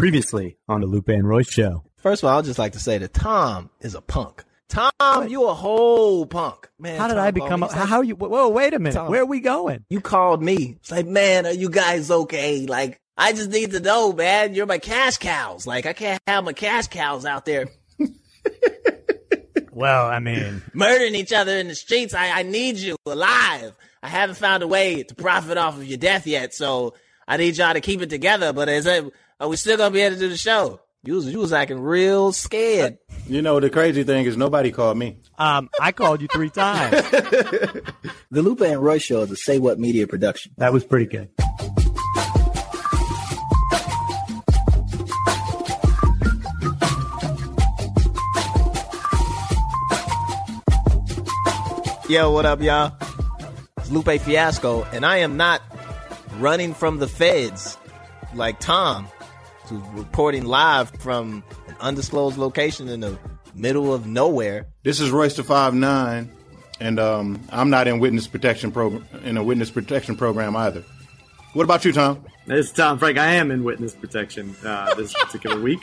Previously on the Lupe and Royce show. First of all, I'd just like to say that Tom is a punk. Tom, you a whole punk, man. How did Tom I become? A, Baldwin, how you? Whoa, wait a minute. Tom. Where are we going? You called me. It's like, man, are you guys okay? Like, I just need to know, man. You're my cash cows. Like, I can't have my cash cows out there Well, I mean, murdering each other in the streets. I, I need you alive. I haven't found a way to profit off of your death yet, so I need y'all to keep it together. But as it, are we still gonna be able to do the show? You was, you was acting real scared. You know, the crazy thing is nobody called me. um, I called you three times. The Lupe and Royce Show is a Say What Media production. That was pretty good. Yo, what up, y'all? It's Lupe Fiasco, and I am not running from the feds like Tom, who's reporting live from an undisclosed location in the middle of nowhere. This is Royce the Five Nine, and um, I'm not in witness protection program in a witness protection program either. What about you, Tom? This is Tom Frank. I am in witness protection uh, this particular week,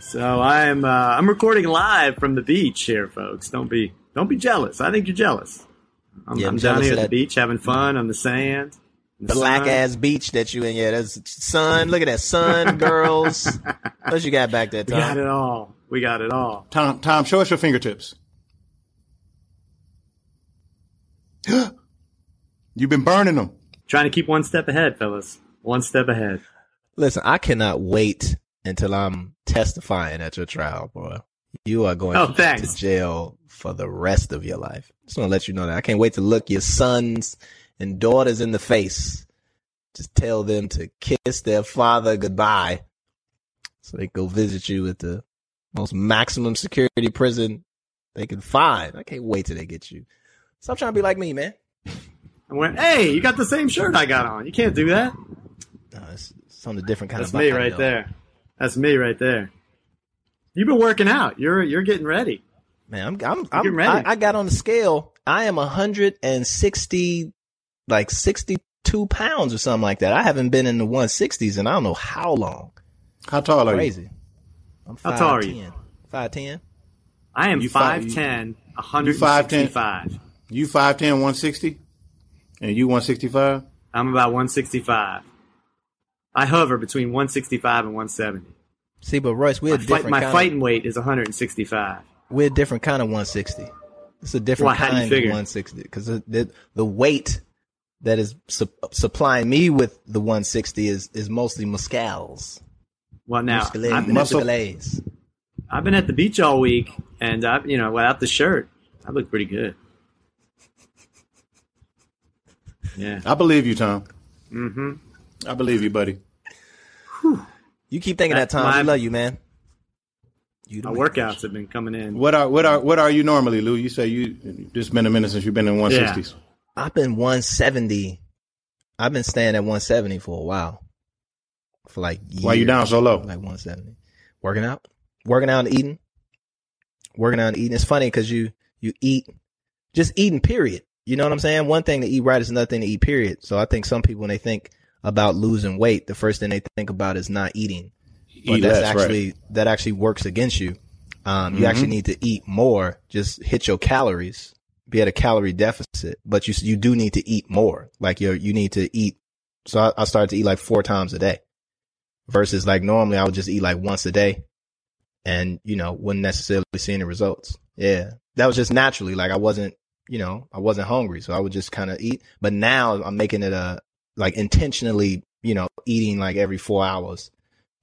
so I am. Uh, I'm recording live from the beach here, folks. Don't be don't be jealous. I think you're jealous. I'm, Yeah, I'm I'm down here at the beach having fun on the sand. In the Black sun. ass beach that you in. Yeah, that's sun. Look at that sun, girls. What you got back there, We got it all. We got it all. Tom, Tom, show us your fingertips. You've been burning them. Trying to keep one step ahead, fellas. One step ahead. Listen, I cannot wait until I'm testifying at your trial, boy. You are going Oh, to thanks. jail for the rest of your life. Just want to let you know that. I can't wait to look your sons and daughters in the face. Just tell them to kiss their father goodbye so they go visit you at the most maximum security prison they can find. I can't wait till they get you. Stop trying to be like me, man. I went, hey, you got the same shirt I got on. You can't do that. No, it's, it's on a different kind That's of me right though. there. That's me right there. You've been working out. You're you're getting ready. Man, I'm I'm, getting I'm ready. I, I got on the scale. I am 160, like 62 pounds or something like that. I haven't been in the 160s and I don't know how long. How tall are you? Crazy. I'm How tall are you? 5'10". 5'10". I am You fi- 5'10", You 5'10"? 165. you? You 5'10", 160? And you 165? I'm about 165. I hover between 165 and 170. See, but Royce, we're a My, fight, my kind fighting weight is 165. We're a different kind of 160. It's a different Why, how do you kind of 160 because the, the the weight that is su- supplying me with the 160 is is mostly muscals. Well, now Muscles, I've been, muscle- muscles. I've been at the beach all week, and I, you know, without the shirt, I look pretty good. Yeah, I believe you, Tom. mm-hmm. I believe you, buddy. You keep thinking that, That- Tom. my- I love you, man. You the my workouts have been coming in. What are what are what are you normally, Lou? You say you just been a minute since you've been in 160s. I've been 170. I've been staying at 170 for a while. For like Why you down so low? Like 170. Working out, working out and eating, working out and eating. It's funny because you you eat, just eating. Period. You know what I'm saying? One thing to eat right is another thing to eat. Period. So I think some people when they think about losing weight, the first thing they think about is not eating. But Eat that's less, right. actually that actually works against you. Um, you Mhm. actually need to eat more. Just hit your calories. Be at a calorie deficit, but you you do need to eat more. Like you you need to eat. So I, I started to eat like four times a day, versus like normally I would just eat like once a day, and you know wouldn't necessarily see any results. Yeah, that was just naturally. Like I wasn't you know I wasn't hungry, so I would just kind of eat. But now I'm making it a like intentionally you know eating like every four hours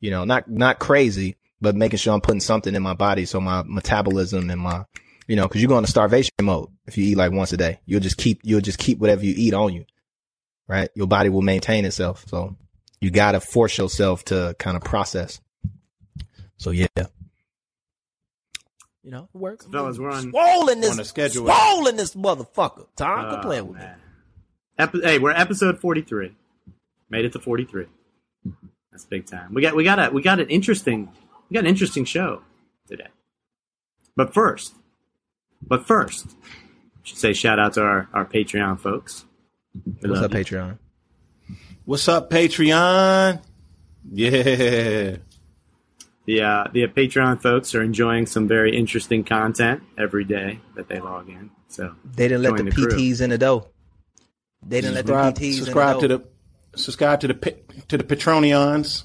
you know, not not crazy, but making sure I'm putting something in my body so my metabolism and my, you know, because you go into starvation mode if you eat like once a day. You'll just keep you'll just keep whatever you eat on you, right? Your body will maintain itself. So you gotta force yourself to kind of process. So yeah, you know, it works. Fellas, we're on- swollen this, on the schedule. swollen this motherfucker. Tom, quit Oh, playing with me. man. Epi- hey, we're episode 43. Made it to 43. That's big time. We got we got a we got an interesting we got an interesting show today. But first, but first, I should say shout out to our, our Patreon folks. We What's up, you. Patreon? What's up, Patreon? Yeah. The uh, the Patreon folks are enjoying some very interesting content every day that they log in. So They didn't let Join the, the crew. PTs in the dough. They didn't Subscribe, let the PTs subscribe in to the dough. the subscribe to the to the Patronions.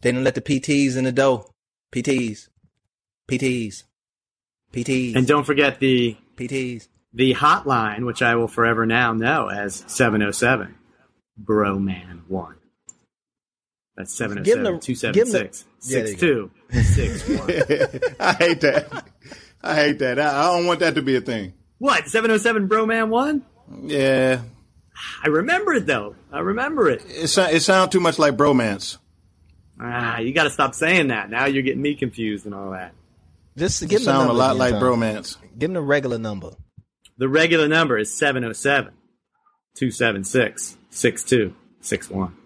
They didn't let the PTs in the dough. PTs. PTs. PTs. and don't forget the PTs. the hotline, which I will forever now know as 707 Broman 1. That's Give 707 the- give them 276 the- Yeah, there you go. 6261. I hate that. I hate that. I, I don't want that to be a thing. What? 707 Broman 1? Yeah, I remember it though. I remember it. it so- it sounds too much like bromance. Ah, you got to stop saying that. Now you're getting me confused and all that. Just It give them sound a lot like Tom. bromance. Give them the regular number. The regular number is 707 276 6261.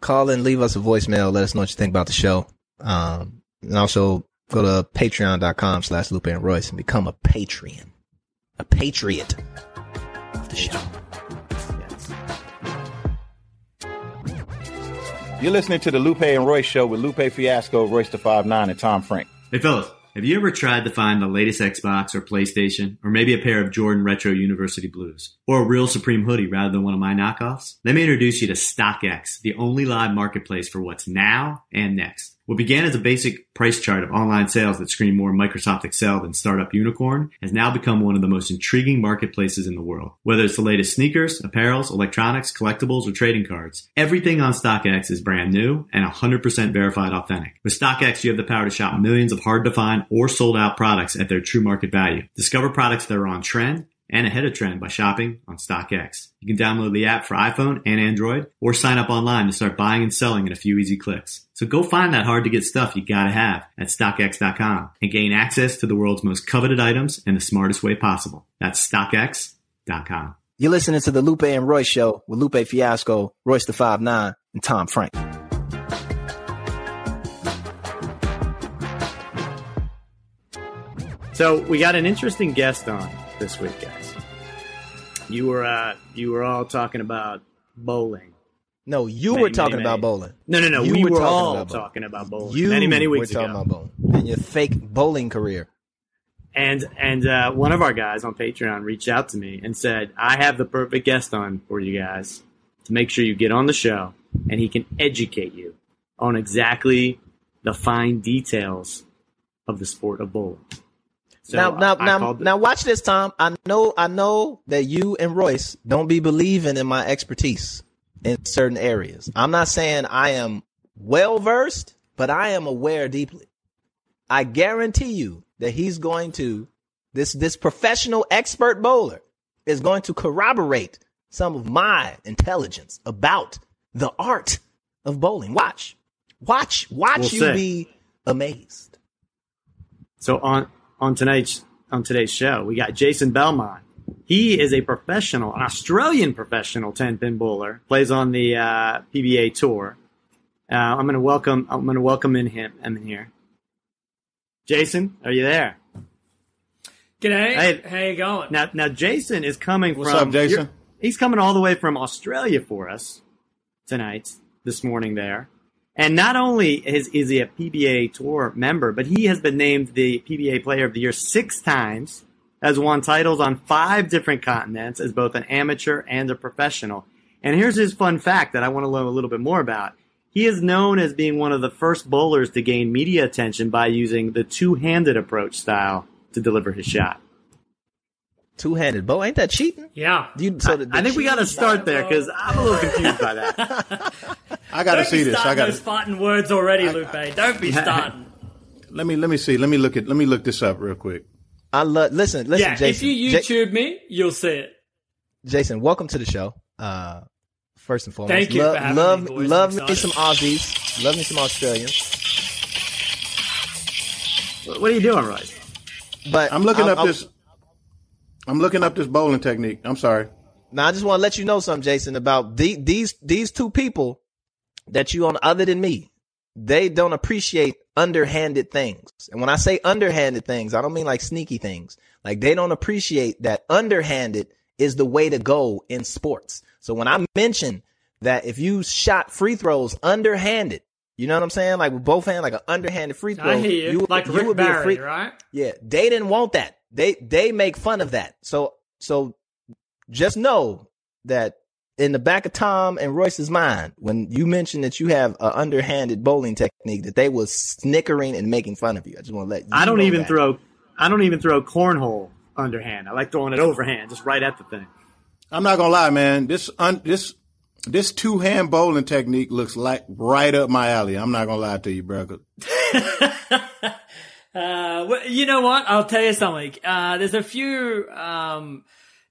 Call and leave us a voicemail. Let us know what you think about the show. Um, and also go to patreon.com slash Lupe and Royce and become a Patreon. A patriot of the show. You're listening to the Lupe and Royce show with Lupe Fiasco, Royce the Five Nine, and Tom Frank. Hey fellas, have you ever tried to find the latest Xbox or PlayStation, or maybe a pair of Jordan Retro University Blues, or a real Supreme hoodie rather than one of my knockoffs? Let me introduce you to StockX, the only live marketplace for what's now and next. What began as a basic price chart of online sales that screamed more Microsoft Excel than Startup Unicorn has now become one of the most intriguing marketplaces in the world. Whether it's the latest sneakers, apparels, electronics, collectibles, or trading cards, everything on StockX is brand new and 100% verified authentic. With StockX, you have the power to shop millions of hard to find or sold out products at their true market value. Discover products that are on trend and ahead of trend by shopping on StockX. You can download the app for iPhone and Android or sign up online to start buying and selling in a few easy clicks. So go find that hard to get stuff you gotta have at StockX.com and gain access to the world's most coveted items in the smartest way possible. That's StockX.com. You're listening to the Lupe and Royce show with Lupe Fiasco, Royce the Five Nine, and Tom Frank. So we got an interesting guest on this week, guys. You were uh, you were all talking about bowling. No, you Many, were talking many, about many. bowling. No, no, no. You we were were, talking all about bowling. talking about bowling You many, many were weeks talking ago. about bowling and your fake bowling career. And and uh, one of our guys on Patreon reached out to me and said, "I have the perfect guest on for you guys to make sure you get on the show, and he can educate you on exactly the fine details of the sport of bowling." So now, now, I- I now, now, watch this, Tom. I know, I know that you and Royce don't be believing in my expertise in certain areas. I'm not saying I am well versed, but I am aware deeply. I guarantee you that he's going to this this professional expert bowler is going to corroborate some of my intelligence about the art of bowling. Watch, watch, watch We'll you see. be amazed. So on on tonight's on today's show, we got Jason Belmonte. He is a professional, an Australian professional ten pin bowler. Plays on the uh, PBA tour. Uh, I'm going to welcome. I'm going to welcome in him. I'm in here. Jason, are you there? G'day. Hey. How you going? Now, now Jason is coming What's from. up, Jason? He's coming all the way from Australia for us tonight, this morning there. And not only is, is he a PBA Tour member, but he has been named the PBA Player of the Year six times, has won titles on five different continents as both an amateur and a professional. And here's his fun fact that I want to learn a little bit more about. He is known as being one of the first bowlers to gain media attention by using the two-handed approach style to deliver his shot. Two handed bow, ain't that cheating? Yeah. You, so the, the I think we got to start there because I'm a little confused by that. I got to Don't see be this. I got those to fighting words already, Lupe. Don't be starting. let me let me see. Let me look at let me look this up real quick. I love. Listen, listen, yeah, Jason. if you Ja- YouTube me, you'll see it. Jason, welcome to the show. Uh, first and foremost, Thank you love, for having love, me, boys. love me some Aussies, love me some Australians. what are you doing, Royce? But I'm looking I'll- up I'll- this. I'm looking up this bowling technique. I'm sorry. Now, I just want to let you know something, Jason, about the, these these two people that you on other than me. They don't appreciate underhanded things, and when I say underhanded things, I don't mean like sneaky things. Like they don't appreciate that underhanded is the way to go in sports. So when I mention that if you shot free throws underhanded, You know what I'm saying? Like with both hands, like an underhanded free throw. I hear you. would- like Rick would be a free- right? Yeah, they didn't want that. They they make fun of that. So so just know that in the back of Tom and Royce's mind, when you mentioned that you have an underhanded bowling technique, that they was snickering and making fun of you. I just want to let you. I don't know even that. throw. I don't even throw cornhole underhand. I like throwing it overhand, just right at the thing. I'm not gonna lie, man. This un, this this two hand bowling technique looks like right up my alley. I'm not gonna lie to you, bro. 'cause Uh, well, you know what? I'll tell you something. Uh, there's a few um,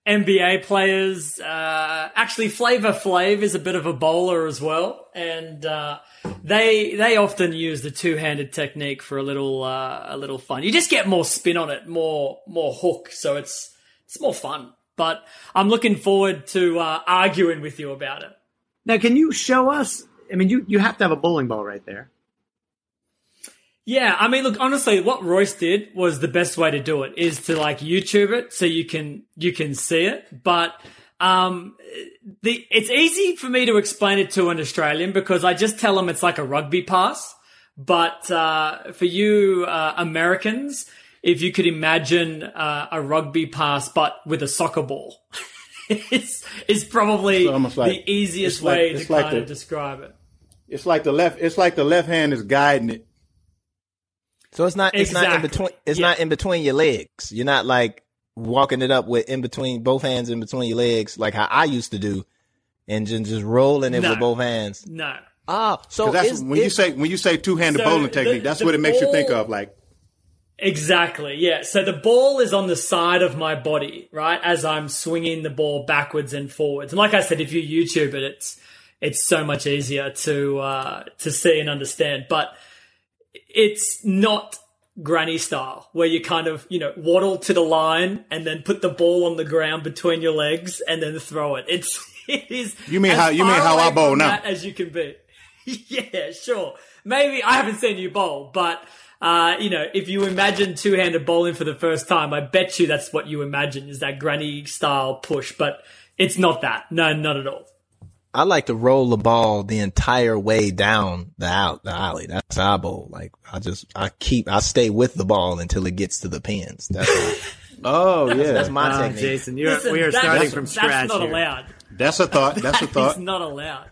NBA players. Uh, actually, Flavor Flav is a bit of a bowler as well, and uh, they they often use the two handed technique for a little uh, a little fun. You just get more spin on it, more more hook, so it's it's more fun. But I'm looking forward to uh, arguing with you about it. Now, can you show us? I mean, you you have to have a bowling ball right there. Yeah, I mean, look, honestly, what Royce did was the best way to do it is to like YouTube it so you can you can see it. But um, the it's easy for me to explain it to an Australian because I just tell them it's like a rugby pass. But uh, for you uh, Americans, if you could imagine uh, a rugby pass but with a soccer ball, it's is probably It's like- the easiest it's like- way it's to like kind of describe it. It's like the left. It's like the left hand is guiding it. So it's not it's not in between it's Yeah. not in between your legs. You're not like walking it up with in between both hands in between your legs like how I used to do, and just, just rolling it No. with both hands. No. Ah, so that's is, when you say when you say two handed So bowling the- technique. That's the what it makes you think of. Like Exactly, yeah. So the ball is on the side of my body, right, as I'm swinging the ball backwards and forwards. And like I said, if you YouTube it, it's it's so much easier to uh, to see and understand. But it's not granny style, where you kind of you know waddle to the line and then put the ball on the ground between your legs and then throw it. It's it is. You mean how- you mean how I bowl now? As you can be. yeah, sure. Maybe I haven't seen you bowl, but uh, you know, if you imagine two-handed bowling for the first time, I bet you that's what you imagine is that granny style push, but it's not that. No, not at all. I like to roll the ball the entire way down the out the alley. That's how I bowl. Like I just I keep I stay with the ball until it gets to the pins. That's oh yeah, that's my Ah, technique. Jason, you're, Listen, we are that's- starting from that's scratch not here. allowed. that's a thought. That's a It's thought. not allowed.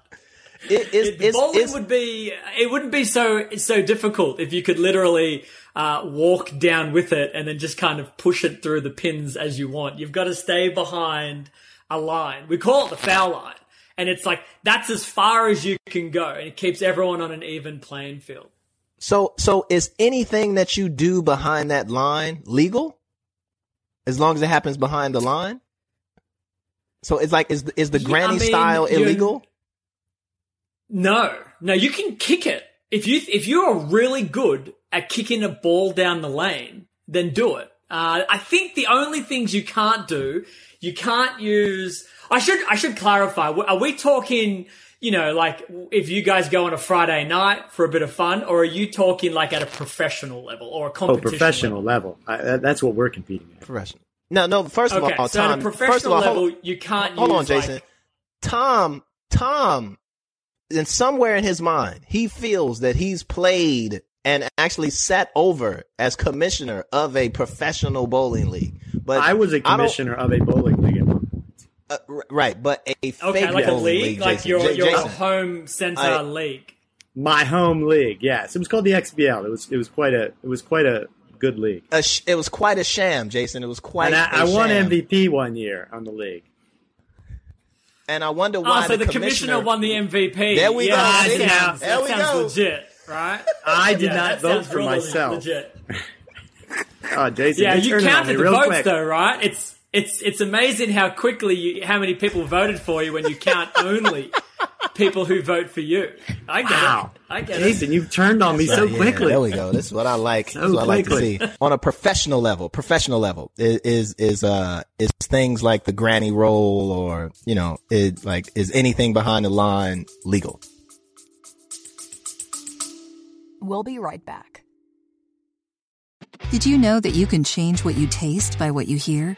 It, it's, It- it's, bowling it's- would be it wouldn't be so so difficult if you could literally uh, walk down with it and then just kind of push it through the pins as you want. You've got to stay behind a line. We call it the foul line, and it's like that's as far as you can go, and it keeps everyone on an even playing field. so so is anything that you do behind that line legal? As long as it happens behind the line. So it's like is the- is the Yeah, granny I mean, style illegal? No, no, you can kick it if you if you are really good at kicking a ball down the lane, then do it. Uh, I think the only things you can't do, you can't use. I should I should clarify. Are we talking? You know, like if you guys go on a Friday night for a bit of fun, or are you talking like at a professional level or a Oh, competition? professional level. I, that- that's what we're competing at. Professional. No, no. First of Okay, all, so Tom. at a first of professional all, hold- level, you can't Hold use. on, Jason. like- Tom, Tom, and somewhere in his mind, he feels that he's played and actually sat over as commissioner of a professional bowling league. But I was a commissioner of a bowling league at one point. Uh, right, but a okay, fake like a bowling league, league, like Jason. your J- your Jason, home center I- league. My home league, yes, it was called the XBL. It was it was quite a it was quite a good league, a sh- it was quite a sham, Jason. It was quite. and I, a I won sham. MVP one year on the league. and I wonder why Oh, so the, commissioner, won the MVP. There we yeah, go. That sounds, There that we sounds go. legit, right? I did Yeah, not that vote for real myself. Legit. Oh, Jason, Yeah, you're you turning on counted me the votes quick. though, right? It's it's it's amazing how quickly you, how many people voted for you when you count only people who vote for you. I get Wow, it. I get Jason, you've turned on me so Yeah, quickly. There we go. This is what I like. So this is what I like to quickly. see. On a professional level, professional level is, is, is, uh, is things like the granny roll or, you know, it like, is anything behind the line legal? We'll be right back. Did you know that you can change what you taste by what you hear?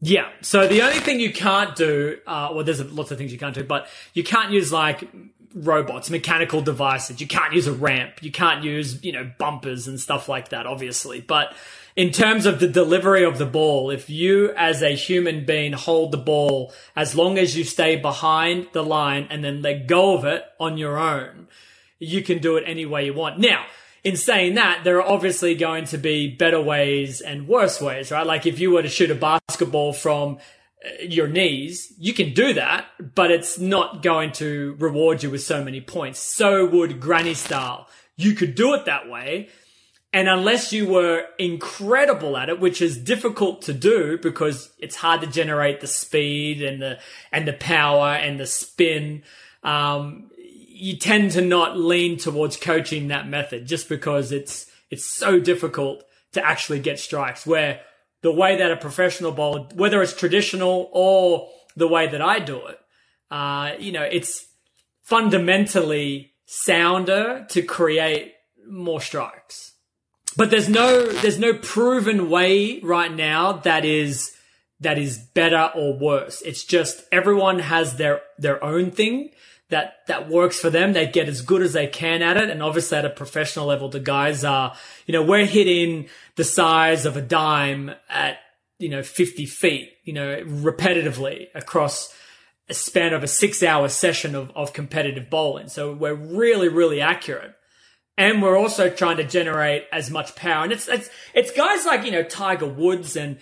Yeah. So the only thing you can't do, uh, well, there's lots of things you can't do, but you can't use like robots, mechanical devices. You can't use a ramp. You can't use, you know, bumpers and stuff like that, obviously. But in terms of the delivery of the ball, if you as a human being hold the ball as long as you stay behind the line and then let go of it on your own, you can do it any way you want. Now, in saying that, there are obviously going to be better ways and worse ways, right? Like if you were to shoot a basketball from uh, your knees, you can do that, but it's not going to reward you with so many points. So would granny style. You could do it that way. And unless you were incredible at it, which is difficult to do because it's hard to generate the speed and the, and the power and the spin, um, you tend to not lean towards coaching that method just because it's it's so difficult to actually get strikes. Where the way that a professional bowler, whether it's traditional or the way that I do it, uh, you know, it's fundamentally sounder to create more strikes. But there's no there's no proven way right now that is that is better or worse. It's just everyone has their their own thing that that works for them. They get as good as they can at it, and obviously at a professional level, the guys are, you know, we're hitting the size of a dime at you know 50 feet, you know, repetitively across a span of a six-hour session of, of competitive bowling. So we're really, really accurate. And we're also trying to generate as much power. And it's, it's, it's guys like, you know, Tiger Woods and,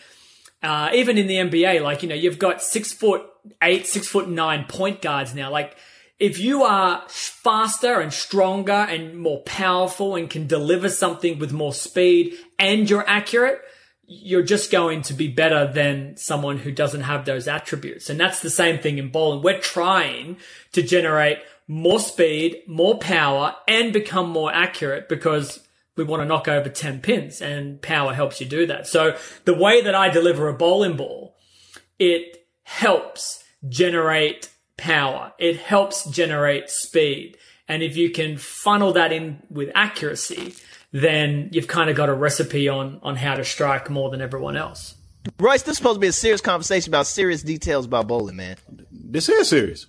uh, even in the NBA, like, you know, you've got six foot eight, six foot nine point guards now. Like, if you are faster and stronger and more powerful and can deliver something with more speed and you're accurate, you're just going to be better than someone who doesn't have those attributes. And that's the same thing in bowling. We're trying to generate more speed, more power, and become more accurate because we want to knock over 10 pins and power helps you do that. So the way that I deliver a bowling ball, it helps generate power. It helps generate speed. And if you can funnel that in with accuracy, then you've kind of got a recipe on, on how to strike more than everyone else. Royce, this is supposed to be a serious conversation about serious details about bowling, man. This is serious.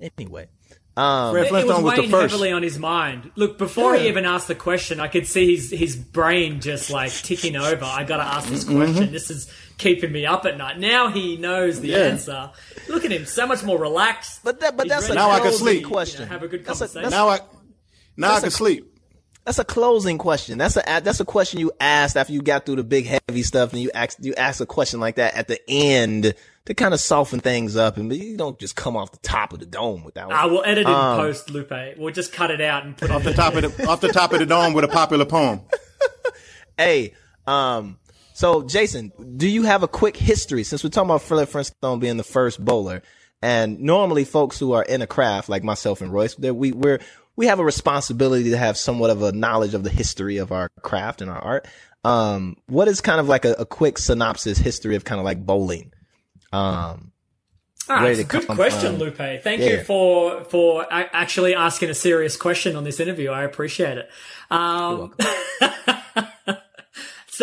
Anyway. Um, Fred It was Flintstone was the weighing first. heavily on his mind. Look, before he even asked the question, I could see his his brain just like ticking over. I got to ask this Mm-hmm. question. This is keeping me up at night. Now he knows the Yeah. answer. Look at him, so much more relaxed. but that, but He's that's a Now I can closing sleep. You know, question. have a good That's a- conversation. Now I now I can a- sleep. That's a closing question. That's a that's a question you asked after you got through the big heavy stuff, and you ask you ask a question like that at the end to kind of soften things up, and you don't just come off the top of the dome with that one. I will edit in Um, post, Lupe. We'll just cut it out and put Off it. the top of the off the top of the dome with a popular poem. Hey, um, so Jason, do you have a quick history since we're talking about Fred Flintstone being the first bowler? And normally, folks who are in a craft like myself and Royce, that we we're we have a responsibility to have somewhat of a knowledge of the history of our craft and our art. Um, what is kind of like a, a quick synopsis history of kind of like bowling? Um, All right, where it's a good question, from. Lupe. Thank Yeah. you for for actually asking a serious question on this interview. I appreciate it. Um,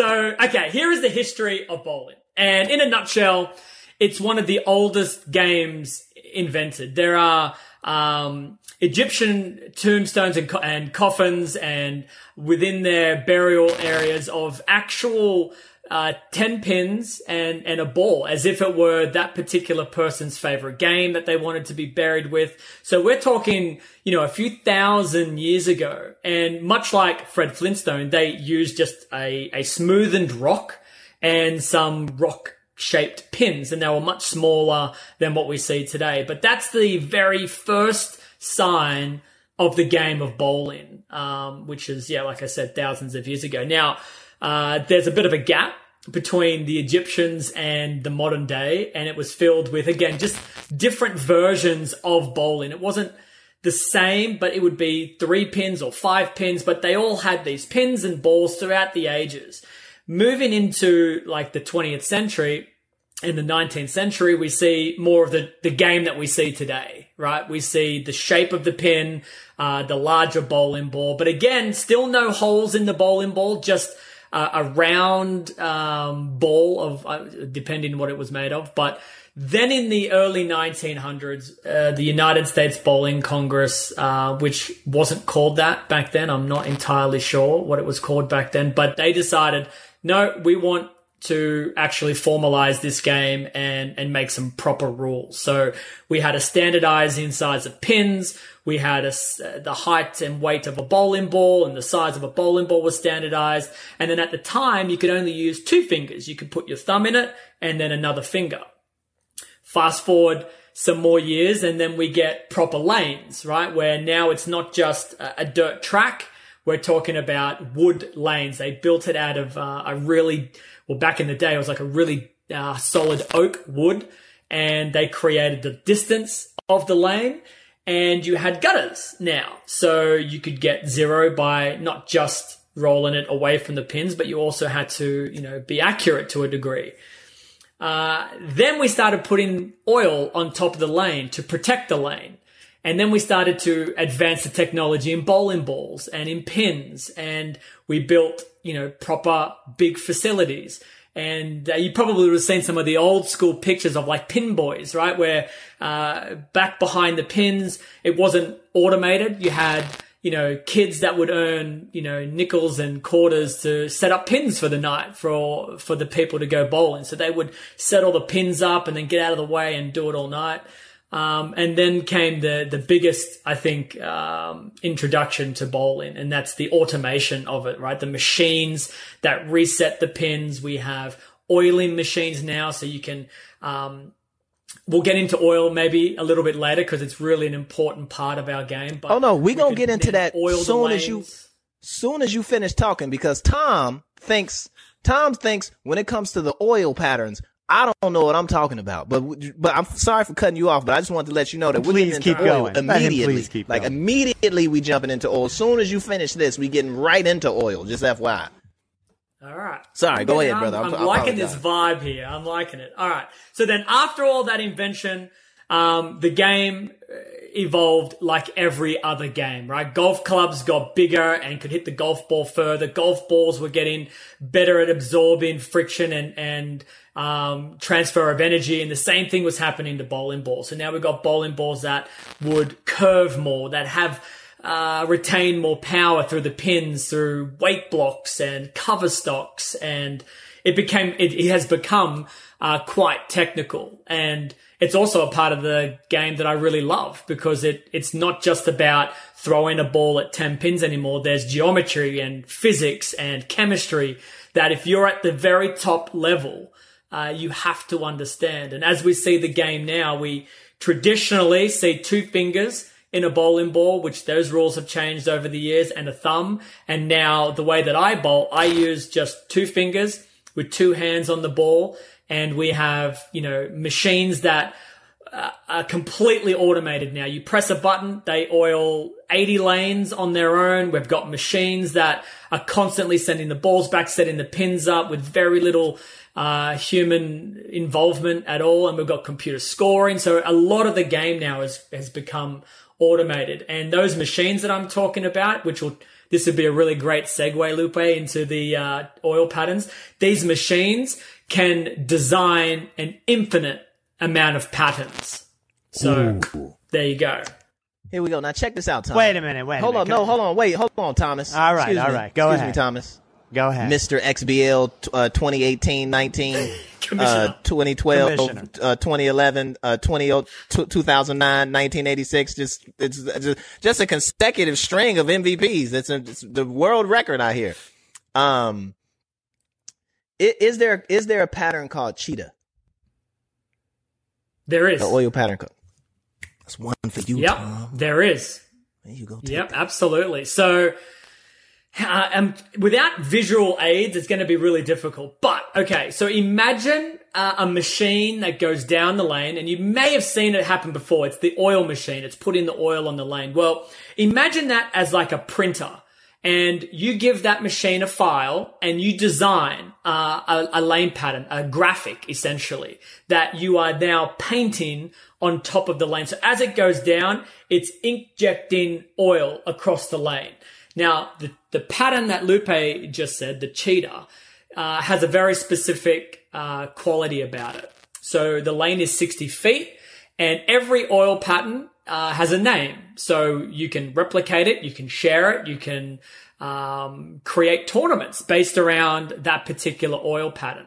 so, okay, here is the history of bowling, and in a nutshell, it's one of the oldest games invented. There are um, Egyptian tombstones and, co- and coffins, and within their burial areas of actual uh, 10 pins and, and a ball as if it were that particular person's favorite game that they wanted to be buried with. So we're talking, you know, a few thousand years ago. And much like Fred Flintstone, they used just a, a smoothened rock and some rock shaped pins and they were much smaller than what we see today. But that's the very first sign of the game of bowling, um, which is, yeah, like I said, thousands of years ago. Now, uh, there's a bit of a gap between the Egyptians and the modern day, and it was filled with again just different versions of bowling. It wasn't the same, but it would be three pins or five pins, but they all had these pins and balls throughout the ages. Moving into like the 20th century, in the 19th century, we see more of the, the game that we see today, right? We see the shape of the pin, uh, the larger bowling ball, but again, still no holes in the bowling ball, just uh, a round um, ball of, uh, depending what it was made of. But then in the early 1900s, uh, the United States Bowling Congress, uh, which wasn't called that back then, I'm not entirely sure what it was called back then, but they decided, no, we want to actually formalize this game and, and make some proper rules. So we had a standardizing size of pins. We had a, the height and weight of a bowling ball and the size of a bowling ball was standardized. And then at the time, you could only use two fingers. You could put your thumb in it and then another finger. Fast forward some more years and then we get proper lanes, right? Where now it's not just a, dirt track. We're talking about wood lanes. They built it out of uh, a really well, back in the day, it was like a really uh, solid oak wood, and they created the distance of the lane, and you had gutters now, so you could get zero by not just rolling it away from the pins, but you also had to, you know, be accurate to a degree. Uh, then we started putting oil on top of the lane to protect the lane. And then we started to advance the technology in bowling balls and in pins. And we built, you know, proper big facilities. And uh, you probably would have seen some of the old school pictures of like pin boys, right? Where, uh, back behind the pins, it wasn't automated. You had, you know, kids that would earn, you know, nickels and quarters to set up pins for the night for, for the people to go bowling. So they would set all the pins up and then get out of the way and do it all night. Um, and then came the the biggest, I think, um, introduction to bowling, and that's the automation of it. Right, the machines that reset the pins. We have oiling machines now, so you can. Um, we'll get into oil maybe a little bit later because it's really an important part of our game. But oh no, we, we gonna get into that oil soon as you soon as you finish talking because Tom thinks Tom thinks when it comes to the oil patterns, I don't know what I'm talking about, but but I'm sorry for cutting you off, but I just wanted to let you know that we're please getting into keep oil going. Let him immediately. please keep like going. immediately, we jumping into oil. As soon as you finish this, we getting right into oil. Just FYI. All right. Sorry, go ahead, I'm- brother. I'm, I liking this vibe here. I'm liking it. All right. So then after all that invention, um, the game uh, evolved like every other game, right? Golf clubs got bigger and could hit the golf ball further. Golf balls were getting better at absorbing friction and, and, um, transfer of energy. And the same thing was happening to bowling balls. So now we've got bowling balls that would curve more, that have, uh, retain more power through the pins, through weight blocks and cover stocks, and it became it, it has become uh, quite technical, and it's also a part of the game that I really love because it it's not just about throwing a ball at ten pins anymore. There's geometry and physics and chemistry that if you're at the very top level, uh, you have to understand. And as we see the game now, we traditionally see two fingers in a bowling ball, which those rules have changed over the years, and a thumb. And now the way that I bowl, I use just two fingers with two hands on the ball. And we have, you know, machines that uh, are completely automated now. You press a button, they oil 80 lanes on their own. We've got machines that are constantly sending the balls back, setting the pins up with very little uh, human involvement at all. And we've got computer scoring. So a lot of the game now has, has become automated. And those machines that I'm talking about, which will, this would be a really great segue, Lupe, into the uh, oil patterns. These machines can design an infinite amount of patterns. So there you go. Here we go. Now check this out, Tom. Wait a minute. Wait. a Hold on. No, hold on. Wait. Hold on, Thomas. All right, Excuse all me. right. Go Excuse ahead. me, Thomas. Go ahead. Mr. XBL uh, 2018, 19, uh, 2012, uh, 2011, uh, 20, 2009, 1986. Just, it's just, just a consecutive string of MVPs. It's, a, it's the world record I hear. Um, is there, is there a pattern called cheetah? There is. The oil pattern code. That's one for you, Yep, Tom. there is. There you go. Yep, that. absolutely. So uh, um, without visual aids, it's going to be really difficult. But okay, so imagine uh, a machine that goes down the lane, and you may have seen it happen before. It's the oil machine. It's putting the oil on the lane. Well, imagine that as like a printer. And you give that machine a file and you design uh, a, a lane pattern, a graphic essentially, that you are now painting on top of the lane. So as it goes down, it's injecting oil across the lane. Now, the, the pattern that Lupe just said, the cheetah, uh, has a very specific uh, quality about it. So the lane is 60 feet, and every oil pattern uh, has a name. So you can replicate it, you can share it, you can um, create tournaments based around that particular oil pattern.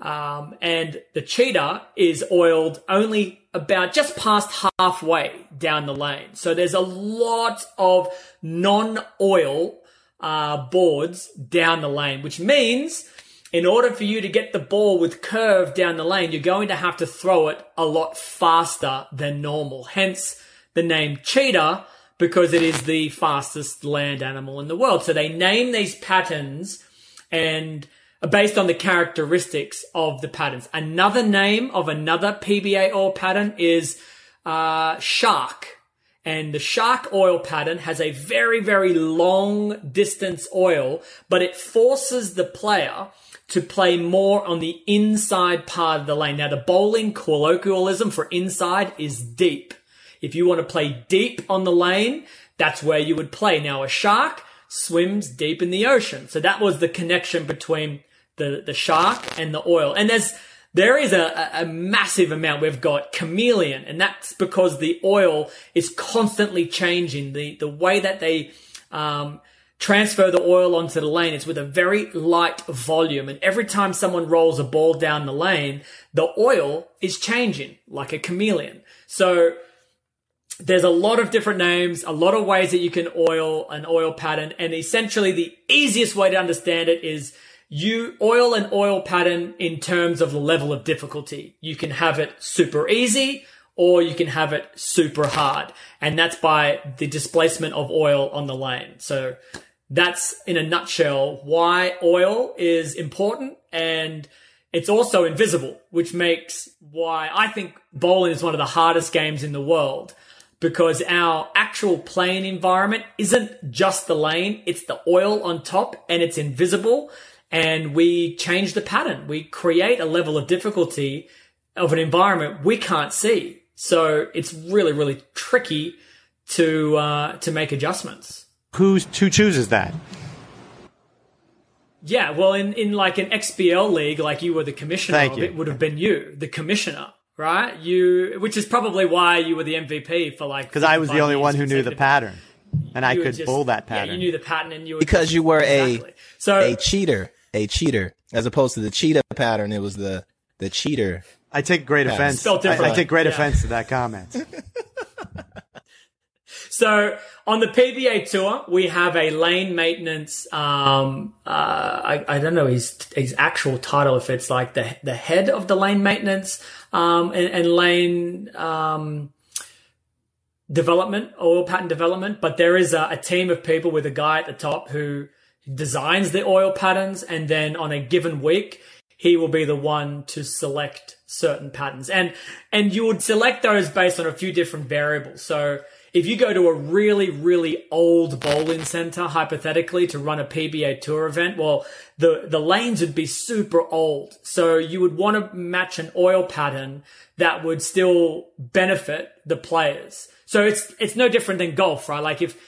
Um, and the cheetah is oiled only about just past halfway down the lane. So there's a lot of non-oil uh, boards down the lane, which means in order for you to get the ball with curve down the lane, you're going to have to throw it a lot faster than normal. Hence the name cheetah because it is the fastest land animal in the world. So they name these patterns and based on the characteristics of the patterns. Another name of another PBA oil pattern is uh, shark. And the shark oil pattern has a very, very long distance oil, but it forces the player to play more on the inside part of the lane. Now, the bowling colloquialism for inside is deep. If you want to play deep on the lane, that's where you would play. Now, a shark swims deep in the ocean. So that was the connection between the, the shark and the oil. And there's, there is a, a massive amount. We've got chameleon, and that's because the oil is constantly changing. The, the way that they, um, transfer the oil onto the lane, it's with a very light volume. And every time someone rolls a ball down the lane, the oil is changing like a chameleon. So there's a lot of different names, a lot of ways that you can oil an oil pattern. And essentially the easiest way to understand it is you oil an oil pattern in terms of the level of difficulty. You can have it super easy or you can have it super hard. And that's by the displacement of oil on the lane. So that's in a nutshell why oil is important and it's also invisible, which makes why I think bowling is one of the hardest games in the world because our actual playing environment isn't just the lane, it's the oil on top and it's invisible. And we change the pattern. We create a level of difficulty of an environment we can't see. So it's really, really tricky to, uh, to make adjustments. Who's, who chooses that? Yeah, well, in, in like an XBL league, like you were the commissioner Thank you. it, would have been you, the commissioner, right? You, which is probably why you were the MVP for like Because I was the only one who knew the pattern, and I You were could just- bowl that Yeah, pattern. you knew the pattern, and you were because you were exactly. a so a cheater, a cheater, as opposed to the cheetah pattern. It was the the cheater. I take great offense. I, I take great Yeah. offense to that comment. So on the PBA tour, we have a lane maintenance. Um, uh, I, I don't know his his actual title. If it's like the the head of the lane maintenance um, and, and lane um, development, oil pattern development. But there is a, a team of people with a guy at the top who designs the oil patterns, and then on a given week, he will be the one to select certain patterns. And and you would select those based on a few different variables. So if you go to a really, really old bowling center, hypothetically, to run a PBA tour event, well, the, the lanes would be super old. So you would want to match an oil pattern that would still benefit the players. So it's, it's no different than golf, right? Like if,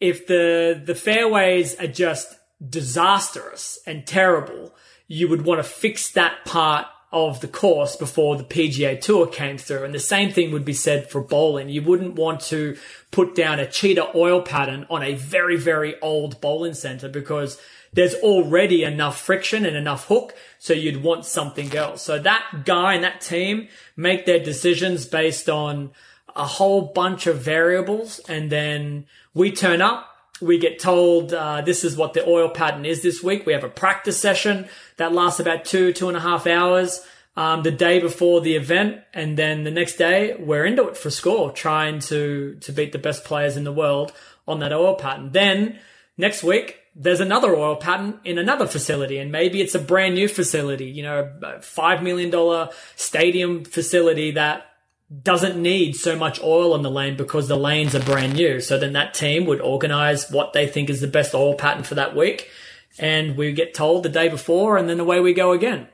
if the, the fairways are just disastrous and terrible, you would want to fix that part of the course before the PGA Tour came through. And the same thing would be said for bowling. You wouldn't want to put down a cheetah oil pattern on a very, very old bowling center because there's already enough friction and enough hook. So you'd want something else. So that guy and that team make their decisions based on a whole bunch of variables. And then we turn up we get told uh, this is what the oil pattern is this week. We have a practice session that lasts about two, two and a half hours um, the day before the event, and then the next day we're into it for score, trying to to beat the best players in the world on that oil pattern. Then next week there's another oil pattern in another facility and maybe it's a brand new facility, you know, a five million dollar stadium facility that doesn't need so much oil on the lane because the lanes are brand new. So then that team would organize what they think is the best oil pattern for that week. And we get told the day before and then away we go again.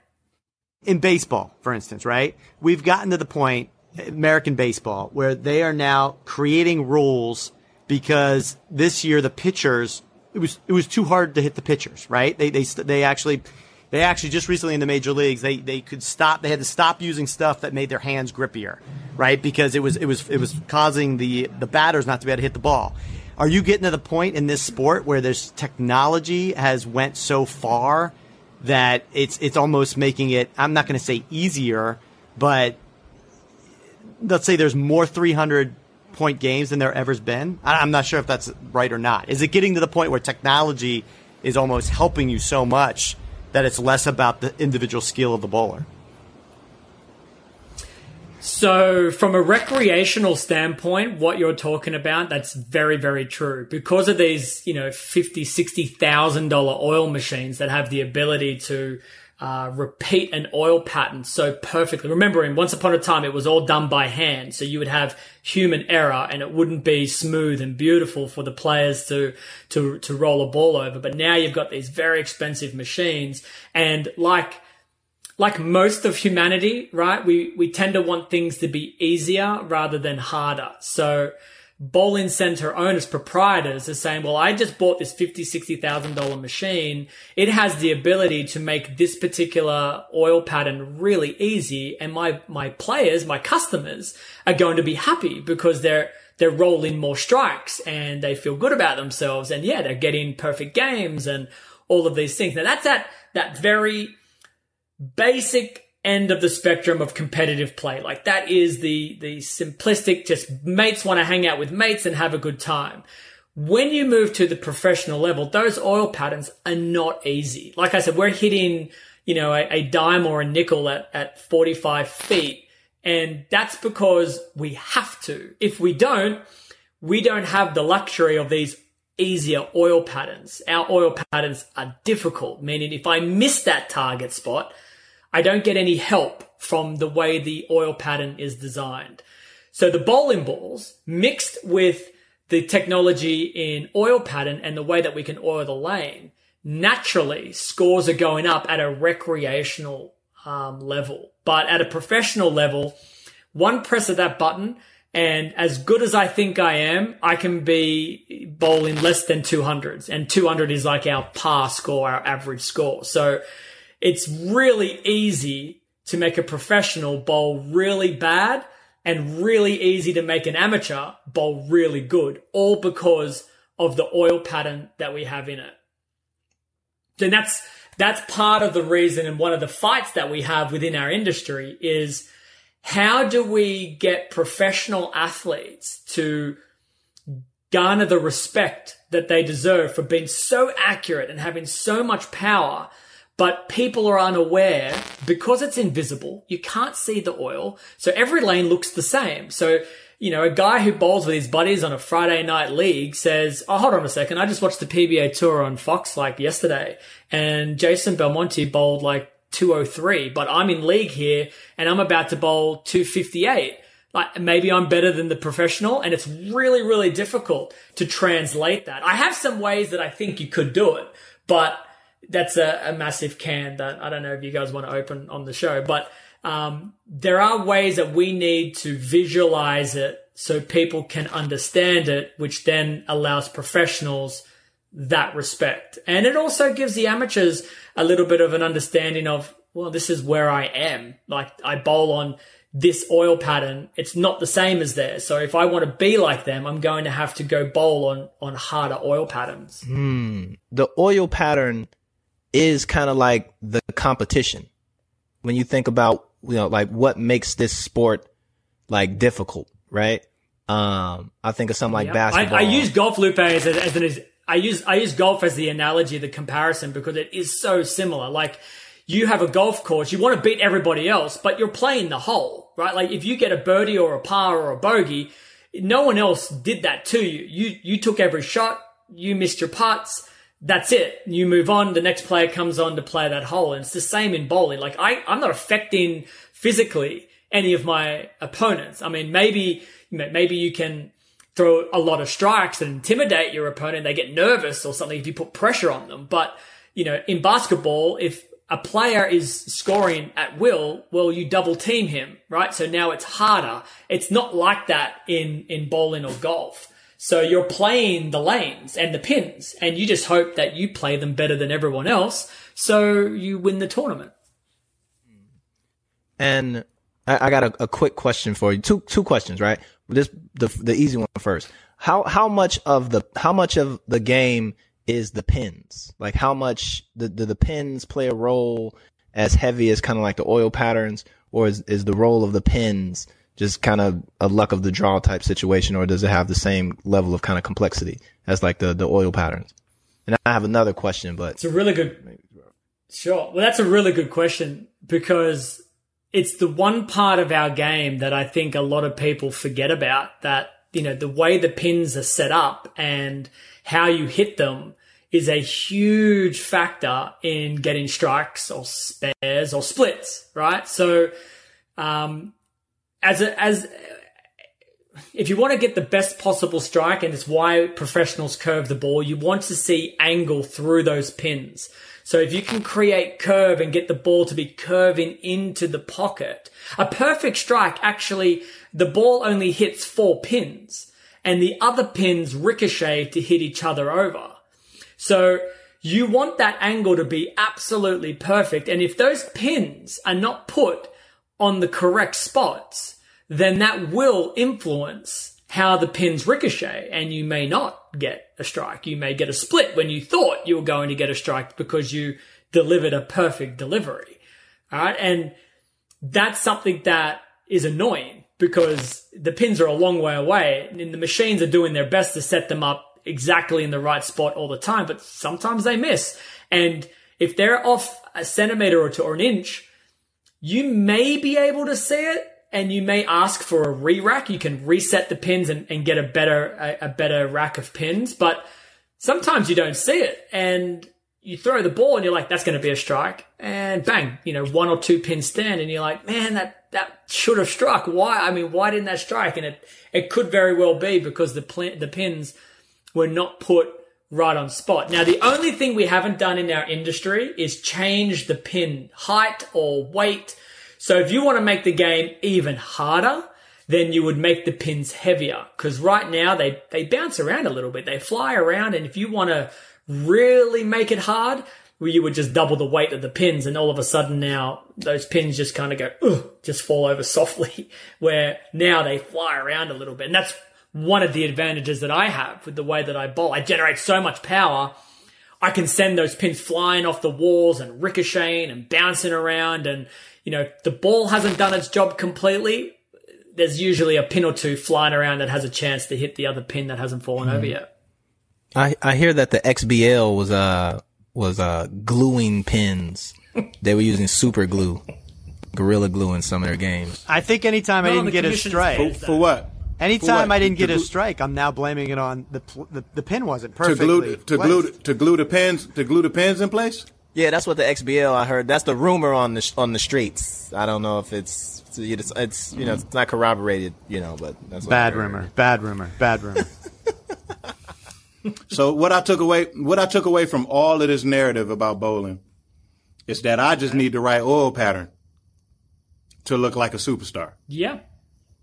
in baseball, for instance, right? We've gotten to the point, American baseball, where they are now creating rules because this year the pitchers, it was, it was too hard to hit the pitchers, right? They, they, they actually, they actually just recently in the major leagues, they, they could stop, they had to stop using stuff that made their hands grippier, right? Because it was, it was, it was causing the, the batters not to be able to hit the ball. Are you getting to the point in this sport where there's technology has went so far that it's it's almost making it I'm not going to say easier, but let's say there's more 300 point games than there ever's been. I'm not sure if that's right or not. Is it getting to the point where technology is almost helping you so much that it's less about the individual skill of the bowler? So, from a recreational standpoint, what you're talking about, that's very, very true. Because of these, you know, fifty, sixty thousand dollar oil machines that have the ability to uh, repeat an oil pattern so perfectly. Remembering, once upon a time, it was all done by hand, so you would have human error, and it wouldn't be smooth and beautiful for the players to to to roll a ball over. But now you've got these very expensive machines, and like like most of humanity, right? We we tend to want things to be easier rather than harder. So bowling center owners, proprietors are saying, well, I just bought this fifty, sixty thousand dollar machine. It has the ability to make this particular oil pattern really easy, and my my players, my customers, are going to be happy because they're they're rolling more strikes and they feel good about themselves, and yeah, they're getting perfect games and all of these things. Now that's that that very basic end of the spectrum of competitive play. Like that is the the simplistic just mates want to hang out with mates and have a good time. When you move to the professional level, those oil patterns are not easy. Like I said, we're hitting, you know, a, a dime or a nickel at, at 45 feet. And that's because we have to. If we don't, we don't have the luxury of these easier oil patterns. Our oil patterns are difficult, meaning if I miss that target spot, I don't get any help from the way the oil pattern is designed. So the bowling balls mixed with the technology in oil pattern and the way that we can oil the lane, naturally scores are going up at a recreational um, level. But at a professional level, one press of that button and as good as I think I am, I can be bowling less than 200s and 200 is like our par score, our average score. So it's really easy to make a professional bowl really bad and really easy to make an amateur bowl really good, all because of the oil pattern that we have in it. And that's, that's part of the reason and one of the fights that we have within our industry is how do we get professional athletes to garner the respect that they deserve for being so accurate and having so much power but people are unaware because it's invisible. You can't see the oil. So every lane looks the same. So, you know, a guy who bowls with his buddies on a Friday night league says, Oh, hold on a second. I just watched the PBA tour on Fox like yesterday and Jason Belmonte bowled like 203, but I'm in league here and I'm about to bowl 258. Like maybe I'm better than the professional and it's really, really difficult to translate that. I have some ways that I think you could do it, but that's a, a, massive can that I don't know if you guys want to open on the show, but um, there are ways that we need to visualize it so people can understand it, which then allows professionals that respect. And it also gives the amateurs a little bit of an understanding of, well, this is where I am. Like I bowl on this oil pattern. It's not the same as theirs. So if I want to be like them, I'm going to have to go bowl on, on harder oil patterns. Mm. The oil pattern is kind of like the competition. When you think about, you know, like what makes this sport like difficult, right? Um, I think of something like yeah. basketball. I, I, use golf Lupe as, a, as an, I use, I use golf as the analogy, the comparison, because it is so similar. Like you have a golf course, you want to beat everybody else, but you're playing the hole, right? Like if you get a birdie or a par or a bogey, no one else did that to you. You, you took every shot, you missed your putts that's it. You move on. The next player comes on to play that hole. And it's the same in bowling. Like I, I'm not affecting physically any of my opponents. I mean, maybe, maybe you can throw a lot of strikes and intimidate your opponent. They get nervous or something if you put pressure on them. But, you know, in basketball, if a player is scoring at will, well, you double team him, right? So now it's harder. It's not like that in, in bowling or golf. So you're playing the lanes and the pins, and you just hope that you play them better than everyone else, so you win the tournament. And I, I got a, a, quick question for you. Two two questions, right? This the the easy one first. How how much of the how much of the game is the pins? Like how much do the, the pins play a role as heavy as kind of like the oil patterns, or is is the role of the pins just kind of a luck of the draw type situation, or does it have the same level of kind of complexity as like the the oil patterns? And I have another question, but it's a really good. Sure. Well, that's a really good question because it's the one part of our game that I think a lot of people forget about. That you know the way the pins are set up and how you hit them is a huge factor in getting strikes or spares or splits, right? So, um, as a, as if you want to get the best possible strike, and it's why professionals curve the ball, you want to see angle through those pins. So if you can create curve and get the ball to be curving into the pocket, a perfect strike actually, the ball only hits four pins and the other pins ricochet to hit each other over. So you want that angle to be absolutely perfect. And if those pins are not put on the correct spots, then that will influence how the pins ricochet and you may not get a strike. You may get a split when you thought you were going to get a strike because you delivered a perfect delivery. All right. And that's something that is annoying because the pins are a long way away and the machines are doing their best to set them up exactly in the right spot all the time, but sometimes they miss. And if they're off a centimeter or two or an inch, you may be able to see it and you may ask for a re-rack. You can reset the pins and, and get a better, a, a better rack of pins, but sometimes you don't see it and you throw the ball and you're like, that's going to be a strike and bang, you know, one or two pins stand and you're like, man, that, that should have struck. Why? I mean, why didn't that strike? And it, it could very well be because the, pl- the pins were not put right on spot. Now, the only thing we haven't done in our industry is change the pin height or weight. So if you want to make the game even harder, then you would make the pins heavier because right now they, they bounce around a little bit. They fly around. And if you want to really make it hard, well, you would just double the weight of the pins. And all of a sudden now those pins just kind of go, just fall over softly where now they fly around a little bit. And that's one of the advantages that I have with the way that I bowl. I generate so much power. I can send those pins flying off the walls and ricocheting and bouncing around. And, you know, the ball hasn't done its job completely. There's usually a pin or two flying around that has a chance to hit the other pin that hasn't fallen mm. over yet. I, I hear that the XBL was, uh, was, uh, gluing pins. they were using super glue, gorilla glue in some of their games. I think anytime no, I didn't get a strike. For, for what? Anytime I didn't get a strike, I'm now blaming it on the the, the pin wasn't perfectly to glue to glue to glue the pins to glue the pins in place. Yeah, that's what the XBL I heard. That's the rumor on the on the streets. I don't know if it's it's, it's you know it's not corroborated, you know, but that's bad rumor, bad rumor, bad rumor. so what I took away what I took away from all of this narrative about bowling is that I just need the right oil pattern to look like a superstar. Yeah.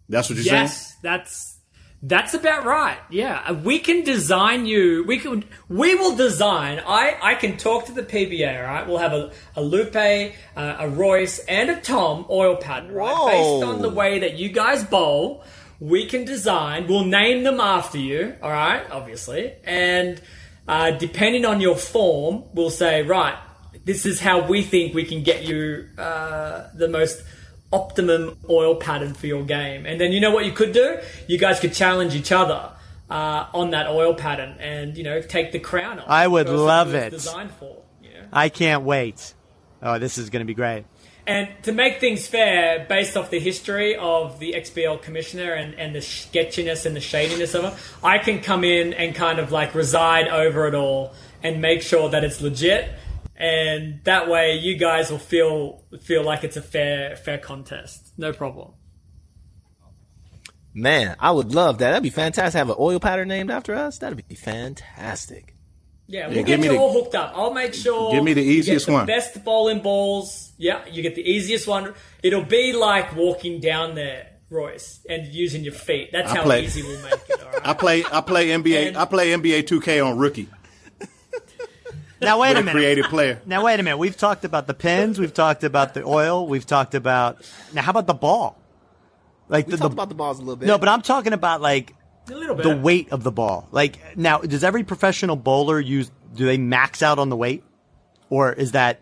That's what you're yes, saying? Yes, that's that's about right. Yeah, we can design you. We can. We will design. I I can talk to the PBA. Right, we'll have a a Lupe, uh, a Royce, and a Tom oil pattern. Right, Whoa. based on the way that you guys bowl. We can design. We'll name them after you. All right, obviously, and uh, depending on your form, we'll say right. This is how we think we can get you uh, the most optimum oil pattern for your game. And then you know what you could do? You guys could challenge each other uh, on that oil pattern and, you know, take the crown off. I would love it. Designed for, you know? I can't wait. Oh, this is going to be great. And to make things fair, based off the history of the XBL commissioner and, and the sketchiness and the shadiness of it, I can come in and kind of like reside over it all and make sure that it's legit. And that way, you guys will feel feel like it's a fair fair contest. No problem. Man, I would love that. That'd be fantastic. Have an oil pattern named after us. That'd be fantastic. Yeah, we'll give get me you the- all hooked up. I'll make sure. Give me the you get easiest the one. Best bowling balls. Yeah, you get the easiest one. It'll be like walking down there, Royce, and using your feet. That's I how play- easy we'll make it. All right. I play I play NBA And- I play NBA 2K on rookie Now wait with a a minute. creative player. Now wait a minute. We've talked about the pins. We've talked about the oil. We've talked about now. How about the ball? Like We the, talked the about the balls a little bit. no, but I'm talking about like a little bit. the weight of the ball. Like now, does every professional bowler use? Do they max out on the weight, or is that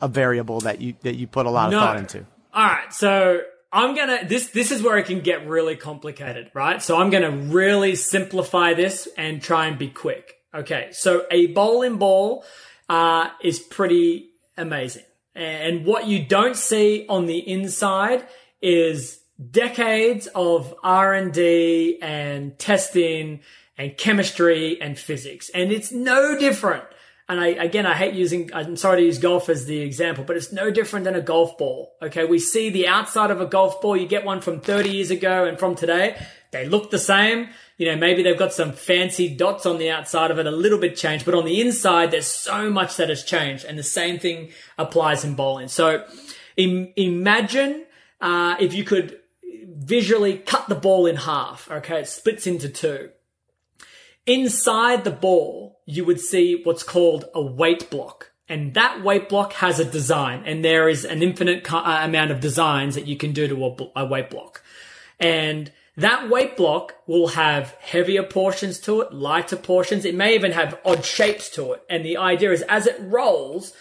a variable that you that you put a lot of No. thought into? All right, so I'm gonna this this is where it can get really complicated, right? So I'm gonna really simplify this and try and be quick. Okay, so a bowling ball uh, is pretty amazing, and what you don't see on the inside is decades of R and D and testing and chemistry and physics, and it's no different. And I, again, I hate using, I'm sorry to use golf as the example, but it's no different than a golf ball. Okay. We see the outside of a golf ball. You get one from 30 years ago and from today. They look the same. You know, maybe they've got some fancy dots on the outside of it, a little bit changed, but on the inside, there's so much that has changed. And the same thing applies in bowling. So im- imagine, uh, if you could visually cut the ball in half. Okay. It splits into two. Inside the ball, you would see what's called a weight block. And that weight block has a design, and there is an infinite uh, amount of designs that you can do to a, a weight block. And that weight block will have heavier portions to it, lighter portions. It may even have odd shapes to it. And the idea is as it rolls,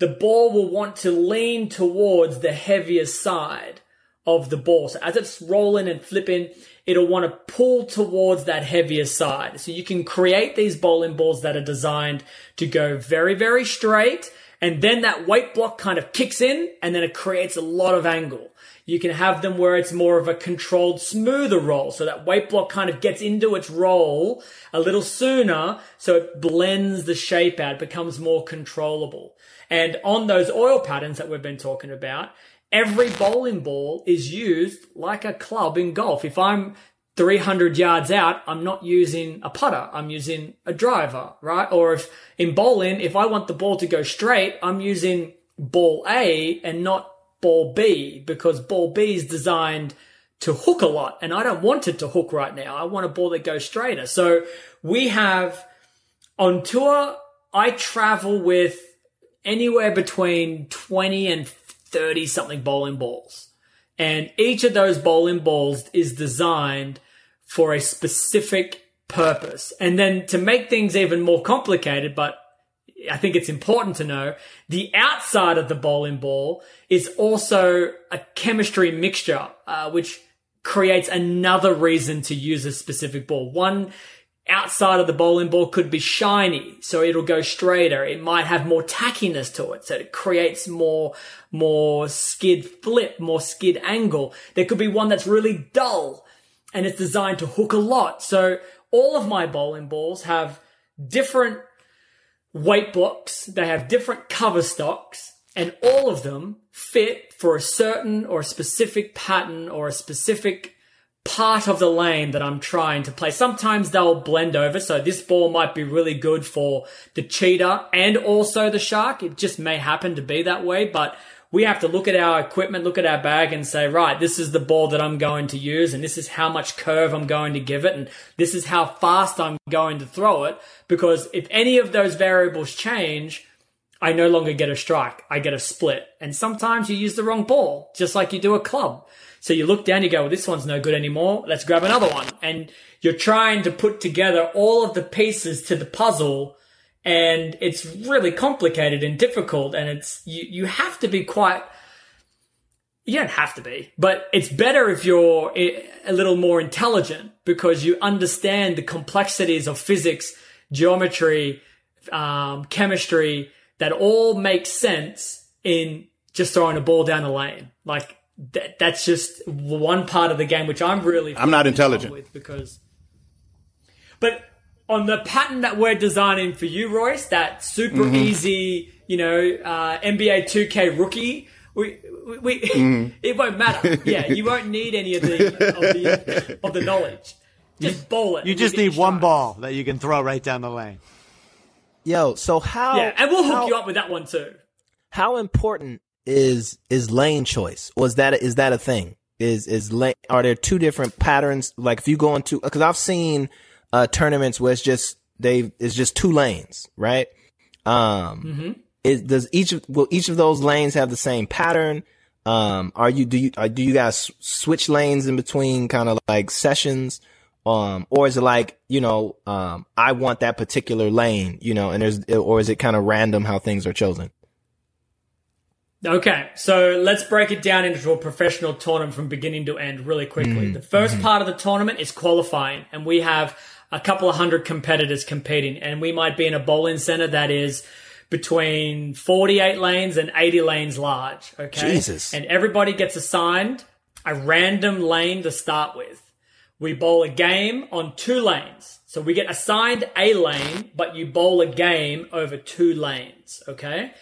the ball will want to lean towards the heavier side of the ball. So as it's rolling and flipping, it'll want to pull towards that heavier side. So you can create these bowling balls that are designed to go very, very straight. And then that weight block kind of kicks in and then it creates a lot of angle. You can have them where it's more of a controlled, smoother roll. So that weight block kind of gets into its roll a little sooner. So it blends the shape out, becomes more controllable. And on those oil patterns that we've been talking about, every bowling ball is used like a club in golf. If I'm 300 yards out, I'm not using a putter. I'm using a driver, right? Or if in bowling, if I want the ball to go straight, I'm using ball A and not ball B because ball B is designed to hook a lot and I don't want it to hook right now. I want a ball that goes straighter. So we have on tour, I travel with anywhere between 20 and 30 something bowling balls. And each of those bowling balls is designed for a specific purpose. And then to make things even more complicated, but I think it's important to know the outside of the bowling ball is also a chemistry mixture, uh, which creates another reason to use a specific ball. One outside of the bowling ball could be shiny, so it'll go straighter. It might have more tackiness to it, so it creates more, more skid flip, more skid angle. There could be one that's really dull and it's designed to hook a lot. So all of my bowling balls have different weight blocks. They have different cover stocks and all of them fit for a certain or a specific pattern or a specific part of the lane that I'm trying to play. Sometimes they'll blend over. So this ball might be really good for the cheetah and also the shark. It just may happen to be that way, but we have to look at our equipment, look at our bag and say, right, this is the ball that I'm going to use and this is how much curve I'm going to give it and this is how fast I'm going to throw it. Because if any of those variables change, I no longer get a strike. I get a split. And sometimes you use the wrong ball, just like you do a club. So you look down, you go, well, this one's no good anymore. Let's grab another one. And you're trying to put together all of the pieces to the puzzle. And it's really complicated and difficult. And it's, you, you have to be quite, you don't have to be, but it's better if you're a little more intelligent because you understand the complexities of physics, geometry, um, chemistry that all make sense in just throwing a ball down the lane. Like that, that's just one part of the game which I'm really I'm not falling in love intelligent. with because. But on the pattern that we're designing for you, Royce, that super Mm-hmm. easy, you know, uh, NBA 2K rookie. We, we, we Mm-hmm. it won't matter. Yeah, you won't need any of the of the, of the knowledge. Just bowl it. You just need one stride. ball that you can throw right down the lane. Yo, so how? Yeah, and we'll hook how- you up with that one too. how important is is lane choice or is that is that a thing is is lane are there two different patterns like if you go into because i've seen uh tournaments where it's just they it's just two lanes right? Um is does each of will each of those lanes have the same pattern? Um are you do you are, do you guys switch lanes in between kind of like sessions? Um or is it like you know um i want that particular lane you know and there's or is it kind of random how things are chosen? Okay, so let's break it down into a professional tournament from beginning to end really quickly. The 1st part of the tournament is qualifying, and we have a couple of hundred competitors competing, and we might be in a bowling center that is between 48 lanes and 80 lanes large. Okay. Jesus. And everybody gets assigned a random lane to start with. We bowl a game on two lanes. So we get assigned a lane, but you bowl a game over two lanes. Okay.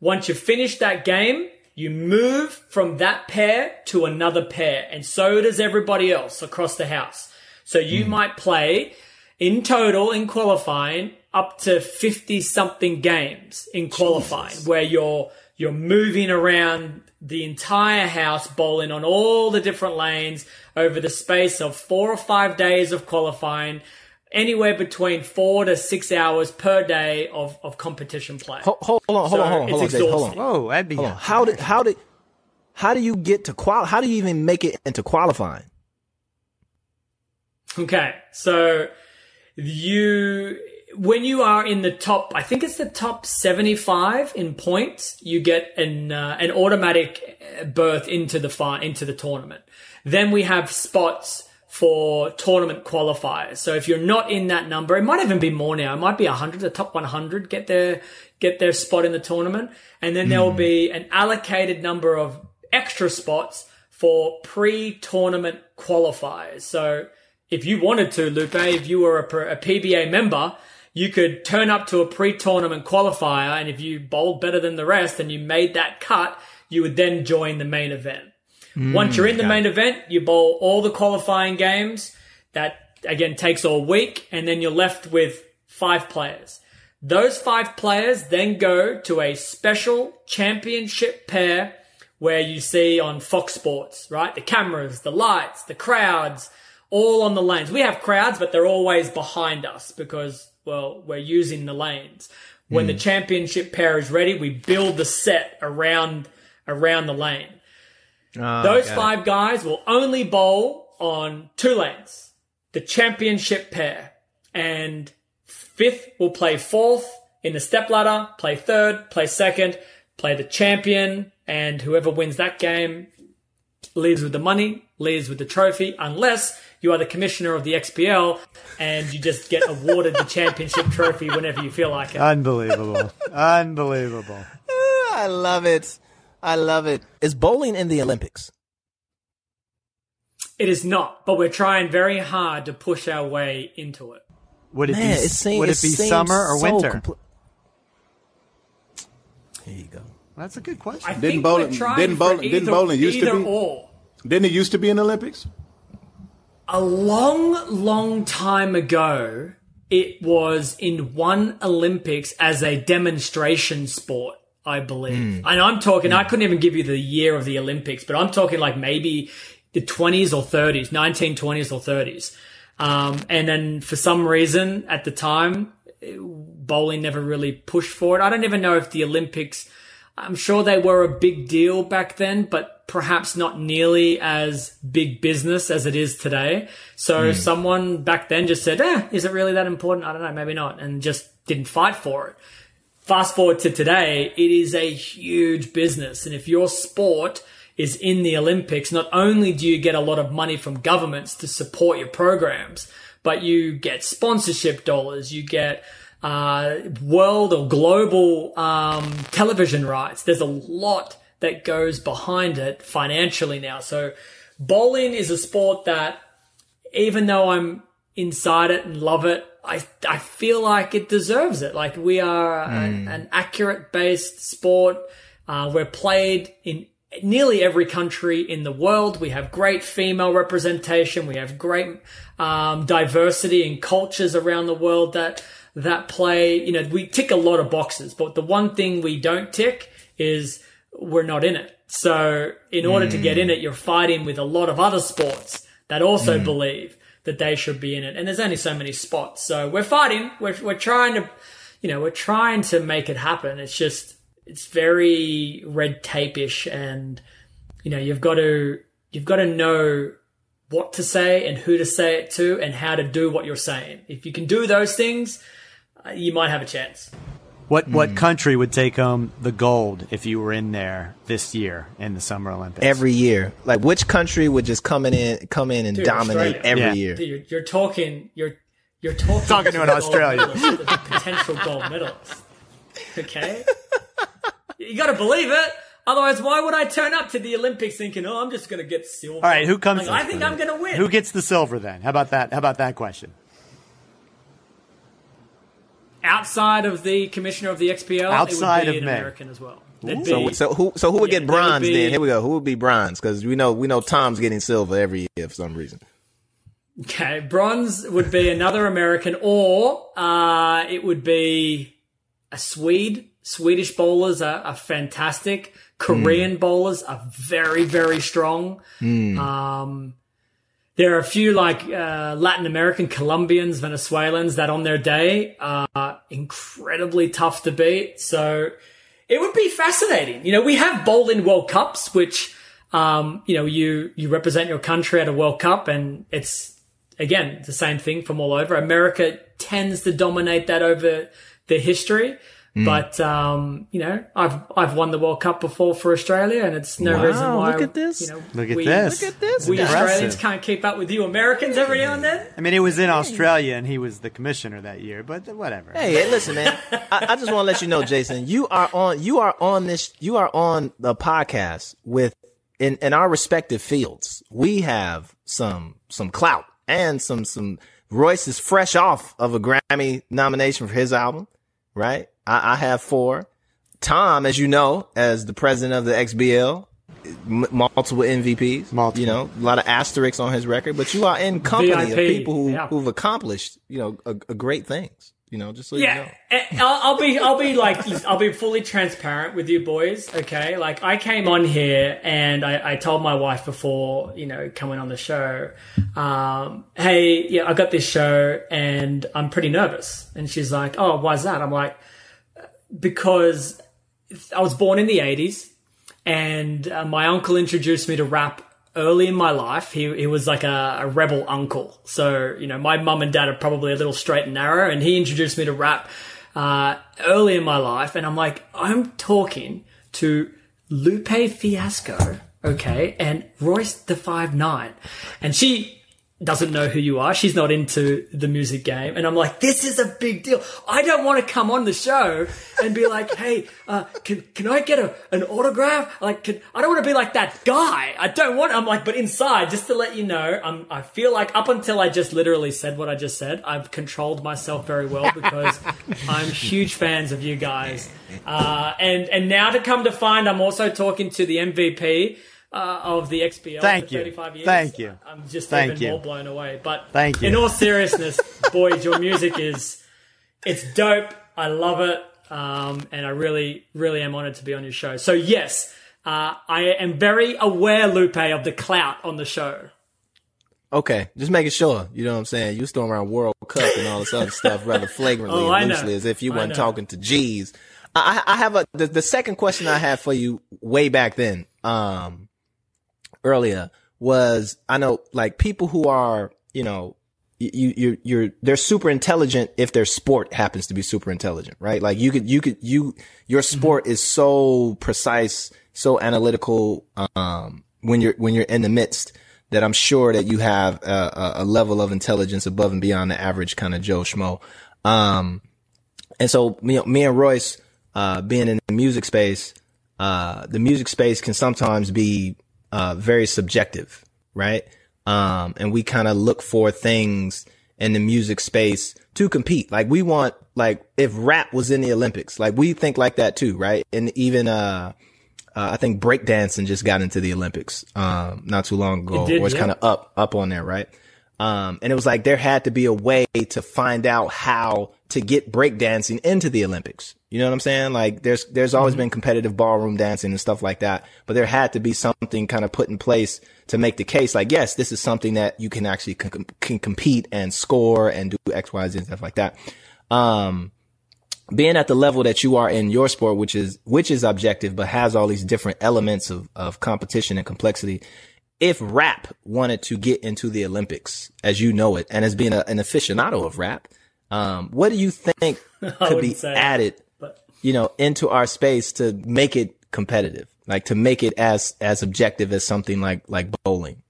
Once you finish that game, you move from that pair to another pair, and so does everybody else across the house. So you hmm. might play in total in qualifying up to 50 something games in qualifying where you're you're moving around the entire house bowling on all the different lanes over the space of 4 or 5 days of qualifying anywhere between 4 to 6 hours per day of of competition play. Hold, hold on, hold So on, hold on, hold on, it's hold on. exhausting. Whoa, that'd be Hold on. How did how did how do you get to qual? How do you even make it into qualifying? Okay, so you when you are in the top, I think it's the top seventy-five in points, you get an uh, an automatic uh, berth into the fi- into the tournament. Then we have spots for tournament qualifiers. So if you're not in that number, it might even be more now. It might be hundred, the top one hundred get their get their spot in the tournament, and then there will be an allocated number of extra spots for pre-tournament qualifiers. So if you wanted to, Lupe, if you were a, a PBA member, you could turn up to a pre-tournament qualifier, and if you bowled better than the rest and you made that cut, you would then join the main event. Mm, Once you're in the main event, you bowl all the qualifying games. That again takes all week, and then you're left with five players. Those five players then go to a special championship pair where you see on Fox Sports, right? The cameras, the lights, the crowds, all on the lanes. We have crowds, but they're always behind us because, well, we're using the lanes. When the hmm. championship pair is ready, we build the set around, around the lane. Ah, Those five guys will only bowl on two lanes. The championship pair. And fifth will play fourth in the step ladder, play third, play second, play the champion, and whoever wins that game leaves with the money, leaves with the trophy, unless you are the commissioner of the XBL and you just get awarded the championship trophy whenever you feel like it. Unbelievable. Unbelievable. Ah, I love it. I love it. Is bowling in the Olympics? It is not, but we're trying very hard to push our way into it. Would it Man, be it seems would it be seems summer or so winter? compl- Here you go. That's a good question. I Didn't think bowling- we're didn't for bowling- either, didn't bowling used to be- or. Didn't it used to be in the Olympics? A long, long time ago, it was in one Olympics as a demonstration sport, I believe. And I'm talking, I couldn't even give you the year of the Olympics, but I'm talking like maybe the 20s or 30s, 1920s or 30s. Um, and then for some reason at the time, bowling never really pushed for it. I don't even know if the Olympics, I'm sure they were a big deal back then, but perhaps not nearly as big business as it is today. So someone back then just said, eh, is it really that important? I don't know, maybe not, and just didn't fight for it. Fast forward to today, it is a huge business. And if your sport is in the Olympics, not only do you get a lot of money from governments to support your programs, but you get sponsorship dollars, you get uh, world or global um, television rights. There's a lot that goes behind it financially now. So bowling is a sport that even though I'm inside it and love it, I I feel like it deserves it. Like we are an, an accurate based sport. Uh, we're played in nearly every country in the world. We have great female representation. We have great um, diversity and cultures around the world that that play. You know, we tick a lot of boxes, but the one thing we don't tick is we're not in it. So in order to get in it, you're fighting with a lot of other sports that also believe that they should be in it. And there's only so many spots. So we're fighting. We're, we're trying to, you know, we're trying to make it happen. It's just, it's very red tape-ish and, you know, you've got to, you've got to know what to say and who to say it to and how to do what you're saying. If you can do those things, uh, you might have a chance. What what hmm. country would take home the gold if you were in there this year in the Summer Olympics? Every year, like which country would just come in, come in and Dude, dominate Australia. every Yeah. year? Dude, you're, you're talking, you're, you're talking, Talking to an Australian. potential gold medalist. Okay? you gotta believe it. Otherwise, why would I turn up to the Olympics thinking, oh, I'm just gonna get silver? All right, who comes? Like, I think I'm gonna win. Who gets the silver then? How about that? How about that question? Outside of the commissioner of the XBL, Outside it would be of an me. American as well. It'd So, be- so who, so who would Yeah, get that would bronze be- then? Here we go. Who would be bronze? Because we know, we know Tom's getting silver every year for some reason. Okay, bronze would be another American, or uh, it would be a Swede. Swedish bowlers are, are fantastic. Korean bowlers are very, very strong. Um, there are a few like uh, Latin American, Colombians, Venezuelans that on their day are incredibly tough to beat. So it would be fascinating. You know, we have bowling World Cups, which um, you know you you represent your country at a World Cup, and it's again the same thing from all over. America tends to dominate that over the history. But um, you know, I've I've won the World Cup before for Australia, and it's no Wow, reason why. look at this. You know, Look at we, this. Look at this. We Impressive. Australians can't keep up with you Americans every now and then. I mean, it was in Australia, and he was the commissioner that year. But whatever. Hey, hey, listen, man. I, I just want to let you know, Jason, you are on, you are on this, you are on the podcast with, in, in our respective fields. We have some, some clout and some, some, Royce is fresh off of a Grammy nomination for his album, right? I, I have four. Tom, as you know, as the president of the XBL, m- multiple MVPs, Multiple. you know, a lot of asterisks on his record, but you are in company of people who, yeah. who've accomplished, you know, a, a great things, you know, just so you know. Yeah, I'll, I'll be, I'll be like, I'll be fully transparent with you boys. Okay, like I came on here and I, I told my wife before, you know, coming on the show, um, hey, yeah, I got this show and I'm pretty nervous. And she's like, oh, why's that? I'm like, because I was born in the 80s and uh, my uncle introduced me to rap early in my life. He, he was like a, a rebel uncle. So, you know, my mum and dad are probably a little straight and narrow and he introduced me to rap uh, early in my life. And I'm like, I'm talking to Lupe Fiasco, okay, and Royce da Five Nine. And she doesn't know who you are. She's not into the music game. And I'm like, this is a big deal. I don't want to come on the show and be like, hey, uh, can, can I get a, an autograph? Like, can, I don't want to be like that guy. I don't want, I'm like, but inside, just to let you know, I'm, I feel like up until I just literally said what I just said, I've controlled myself very well because I'm huge fans of you guys. Uh, and, and now to come to find, I'm also talking to the MVP. Uh, of the XBL Thank for you. 35 years. Thank you. I'm just Thank even you. more blown away. But Thank you. in all seriousness, boys, your music is it's dope. I love it, um, and I really, really am honored to be on your show. So yes, uh, I am very aware, Lupe, of the clout on the show. Okay, just making sure. You know what I'm saying? You was throwing around World Cup and all this other stuff rather flagrantly Oh, and loosely, as if you weren't talking to G's. I, I have a the, the second question I had for you way back then, um, earlier was I know like people who are you know you you you're they're super intelligent if their sport happens to be super intelligent, right? Like you could you could you your sport is so precise, so analytical um when you're when you're in the midst that I'm sure that you have a, a, level of intelligence above and beyond the average kind of Joe Schmo. Um and so me, me and Royce, uh, being in the music space, uh, the music space can sometimes be, uh, very subjective, right? Um, and we kind of look for things in the music space to compete. Like we want, like if rap was in the Olympics, like we think like that too, right? And even, uh, uh, I think breakdancing just got into the Olympics, um, not too long ago, It did, or it's yeah. kind of up, up on there, right? Um, and it was like there had to be a way to find out how to get breakdancing into the Olympics. You know what I'm saying? Like there's, there's always been competitive ballroom dancing and stuff like that, but there had to be something kind of put in place to make the case like, yes, this is something that you can actually con- can compete and score and do X, Y, Z and stuff like that. Um, being at the level that you are in your sport, which is, which is objective, but has all these different elements of, of competition and complexity. If rap wanted to get into the Olympics as you know it, and as being a, an aficionado of rap, um, what do you think could be added, but- you know, into our space to make it competitive, like to make it as, as objective as something like, like bowling?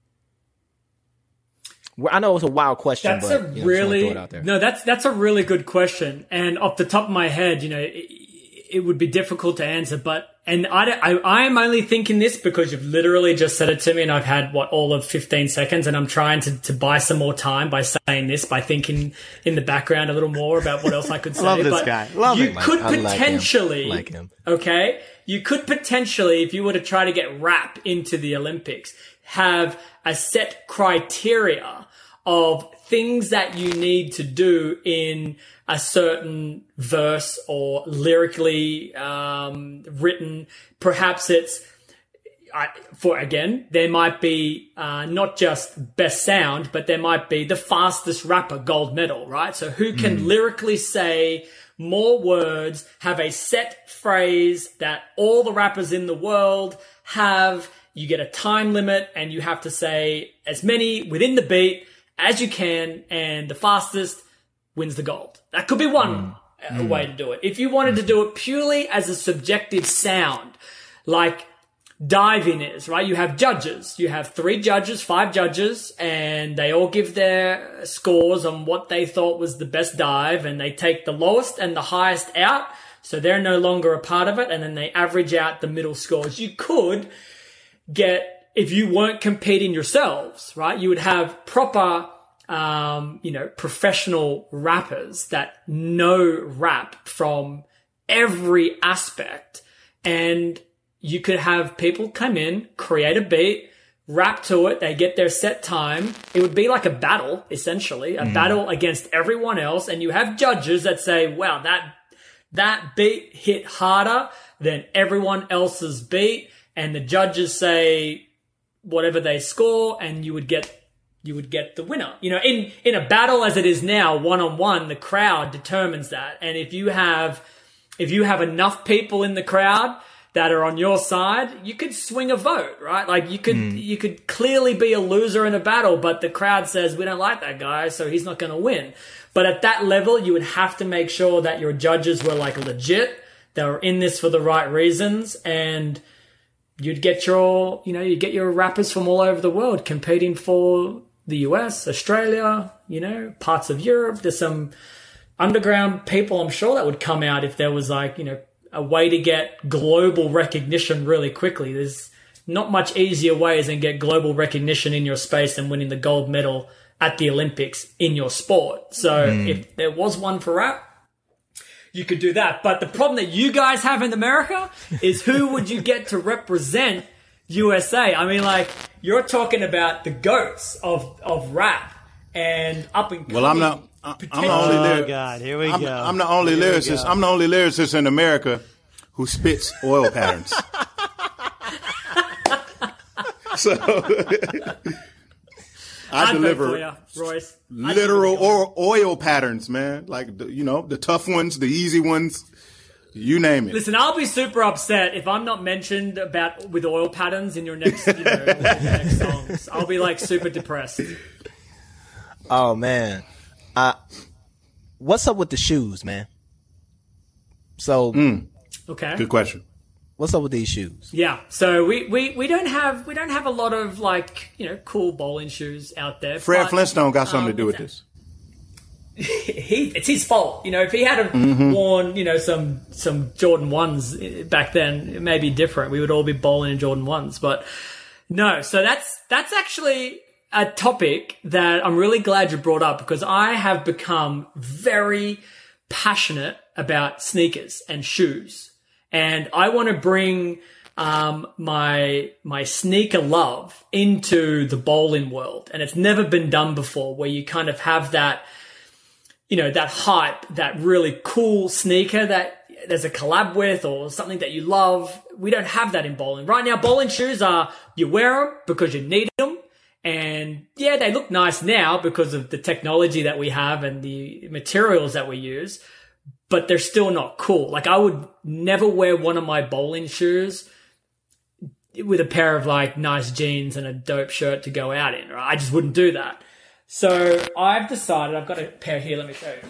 I know it's a wild question, That's but a you know, really throw it out there. no. That's that's a really good question, and off the top of my head, you know, it, it would be difficult to answer. But and I, I I am only thinking this because you've literally just said it to me, and I've had what all of fifteen seconds, and I'm trying to to buy some more time by saying this, by thinking in the background a little more about what else I could say. love this but guy. Love you him. could I like him. Like him. okay? You could potentially, if you were to try to get rap into the Olympics, have a set criteria of things that you need to do in a certain verse or lyrically um, written. Perhaps it's I, for again, there might be uh, not just best sound, but there might be the fastest rapper gold medal, right? So who can lyrically say more words, have a set phrase that all the rappers in the world have. You get a time limit and you have to say as many within the beat as you can, and the fastest wins the gold. That could be one hmm. uh, hmm. way to do it. If you wanted to hmm. do it purely as a subjective sound, like diving is, right? You have judges. You have three judges, five judges, and they all give their scores on what they thought was the best dive, and they take the lowest and the highest out. So they're no longer a part of it, and then they average out the middle scores. You could get, if you weren't competing yourselves, right? You would have proper, um, you know, professional rappers that know rap from every aspect. And you could have people come in, create a beat, rap to it. They get their set time. It would be like a battle, essentially, a battle against everyone else. And you have judges that say, wow, that, that beat hit harder than everyone else's beat. And the judges say whatever they score and you would get you would get the winner. You know, in in a battle as it is now, one on one, the crowd determines that. And if you have if you have enough people in the crowd that are on your side, you could swing a vote, right? Like you could hmm. you could clearly be a loser in a battle, but the crowd says we don't like that guy, so he's not going to win. But at that level, you would have to make sure that your judges were like legit, they were in this for the right reasons, and you'd get your, you know, you get your rappers from all over the world competing for the US, Australia, you know, parts of Europe. There's some underground people, I'm sure, that would come out if there was like, you know, a way to get global recognition really quickly. There's not much easier ways than get global recognition in your space than winning the gold medal at the Olympics in your sport. So hmm. if there was one for rap, you could do that. But the problem that you guys have in America is who would you get to represent USA? I mean, like, you're talking about the goats of, of rap and up and Well, I'm not. I- I'm the only Oh. God, here we I'm, go. I'm the only Here lyricist. I'm the only lyricist in America who spits oil patterns. so I I'd deliver for you, Royce. Literal vote for you. or oil patterns, man. Like the, you know, the tough ones, the easy ones, you name it. Listen, I'll be super upset if I'm not mentioned about with oil patterns in your next, you know, one of your next songs. I'll be like super depressed. Oh man. Uh what's up with the shoes, man? So Okay. Good question. what's up with these shoes? Yeah. So we, we, we don't have we don't have a lot of like you know cool bowling shoes out there. Fred but- Flintstone got something um, to do with this. He it's his fault. You know, if he had have worn you know some some Jordan ones back then, it may be different. We would all be bowling in Jordan ones, but no. So that's that's actually a topic that I'm really glad you brought up because I have become very passionate about sneakers and shoes. And I want to bring um, my my sneaker love into the bowling world, and it's never been done before. Where you kind of have that, you know, that hype, that really cool sneaker that there's a collab with, or something that you love. We don't have that in bowling right now. Bowling shoes are you wear them because you need them, and yeah, they look nice now because of the technology that we have and the materials that we use. But they're still not cool. Like I would never wear one of my bowling shoes with a pair of like nice jeans and a dope shirt to go out in. Right? I just wouldn't do that. So I've decided I've got a pair here. Let me show you.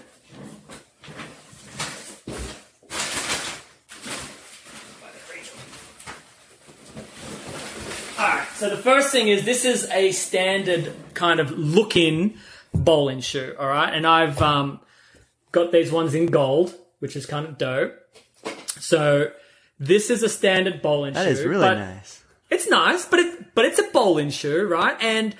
Alright, so the first thing is this is a standard kind of looking bowling shoe, alright? And I've um, got these ones in gold, which is kind of dope. So this is a standard bowling That shoe. is really nice. It's nice, but it but it's a bowling shoe, right? And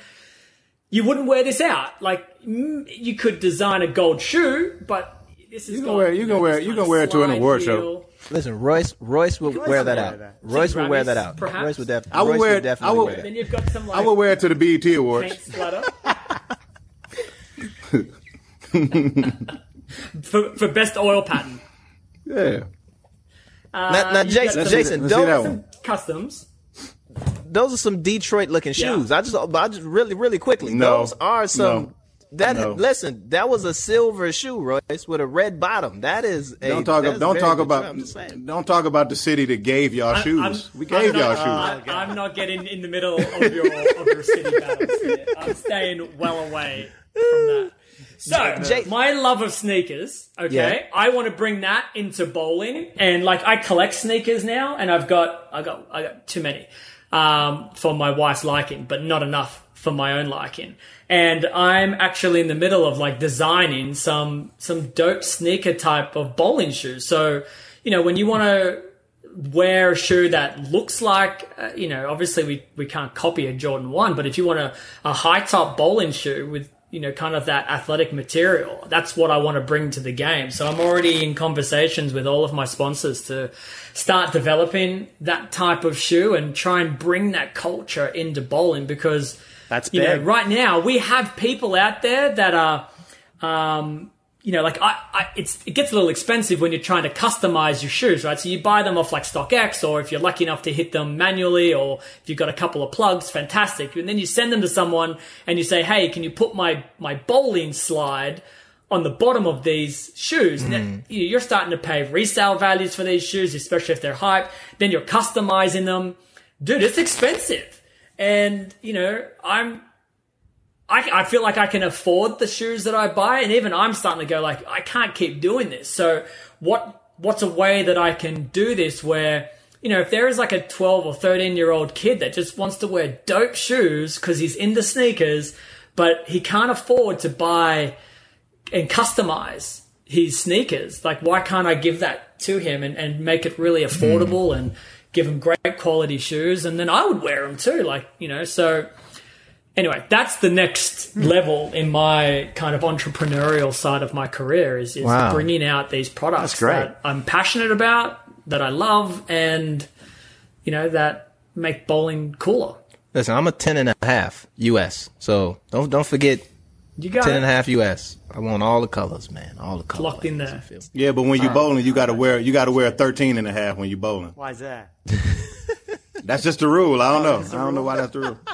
you wouldn't wear this out. Like mm, you could design a gold shoe, but this is You can wear- you can wear- you can wear it to an award show. Listen, Royce Royce will wear that wear out. that. Royce will wear that out. perhaps? Royce would, def- I will Royce wear would it- definitely I would- wear that. Then you've got some like I would wear it to the BET Awards. for, for best oil pattern. Yeah. Uh, Now, now Jason, got Jason, Let's see that those, one. customs. Those are some Detroit looking Yeah. shoes. I just, I just really, really quickly. No. Those are some. No. That No. listen, that was a silver shoe, Royce, with a red bottom. That is a Don't talk. that's Don't talk about. shoe. I'm just saying. Don't talk about the city that gave y'all shoes. I'm- we gave I'm y'all not, shoes. I, I'm not getting in the middle of your of your city battles. Here. I'm staying well away from that. So, Jay- my love of sneakers, okay, Yeah. I want to bring that into bowling, and like I collect sneakers now, and I've got I got I got too many um, for my wife's liking, but not enough for my own liking. And I'm actually in the middle of like designing some some dope sneaker type of bowling shoes. So, you know, when you want to wear a shoe that looks like, uh, you know, obviously we, we can't copy a Jordan 1, but if you want a, a high top bowling shoe with, you know, kind of that athletic material, that's what I want to bring to the game. So I'm already in conversations with all of my sponsors to start developing that type of shoe and try and bring that culture into bowling because, That's you know, right now we have people out there that are, um, you know, like I, I, it's it gets a little expensive when you're trying to customize your shoes, right? So you buy them off like StockX, or if you're lucky enough to hit them manually, or if you've got a couple of plugs, fantastic. And then you send them to someone and you say, "Hey, can you put my my bowling slide on the bottom of these shoes?" And then mm. you're starting to pay resale values for these shoes, especially if they're hype. Then you're customizing them, dude. It's expensive, and you know, I'm I, I feel like I can afford the shoes that I buy, and even I'm starting to go like I can't keep doing this. So what what's a way that I can do this where you know if there is like a 12 or 13 year old kid that just wants to wear dope shoes because he's into sneakers, but he can't afford to buy and customize his sneakers. Like why can't I give that to him and, and make it really affordable and give him great quality shoes, and then I would wear them too. Like you know so anyway, that's the next level in my kind of entrepreneurial side of my career is, is Wow. bringing out these products That's great. that I'm passionate about, that I love, and you know that make bowling cooler. Listen, I'm a ten and a half US, so don't don't forget You got ten and a half US. I want all the colors, man, all the colors. locked in there. Yeah, but when you're bowling, you got to wear you got to wear a 13 and a half when you're bowling. Why is that? That's just the rule. I don't oh, know. I don't know why that's the rule.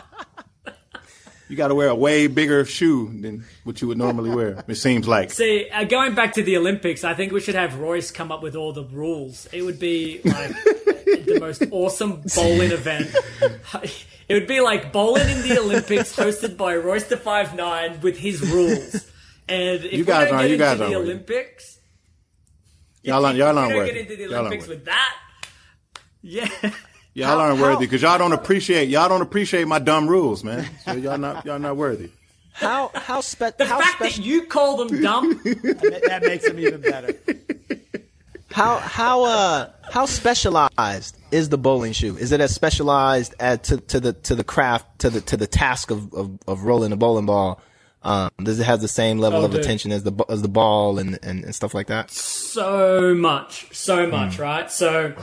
You got to wear a way bigger shoe than what you would normally wear. It seems like. See, uh, going back to the Olympics, I think we should have Royce come up with all the rules. It would be like the most awesome bowling event. It would be like bowling in the Olympics, hosted by Royce da Five Nine with his rules. And if You guys we don't aren't- get you guys into the aren't with it. Olympics, Y'all aren't, y'all aren't don't get into the Olympics with that, yeah. Y'all aren't worthy because y'all don't appreciate y'all don't appreciate my dumb rules, man. So y'all not y'all not worthy. How how spe- The how fact special that you call them dumb, that, that makes them even better. How how uh how specialized is the bowling shoe? Is it as specialized as to, to the to the craft to the to the task of of, of rolling a bowling ball? Um, does it have the same level Oh, of dude. attention as the as the ball and, and, and stuff like that? so much, so much, right? So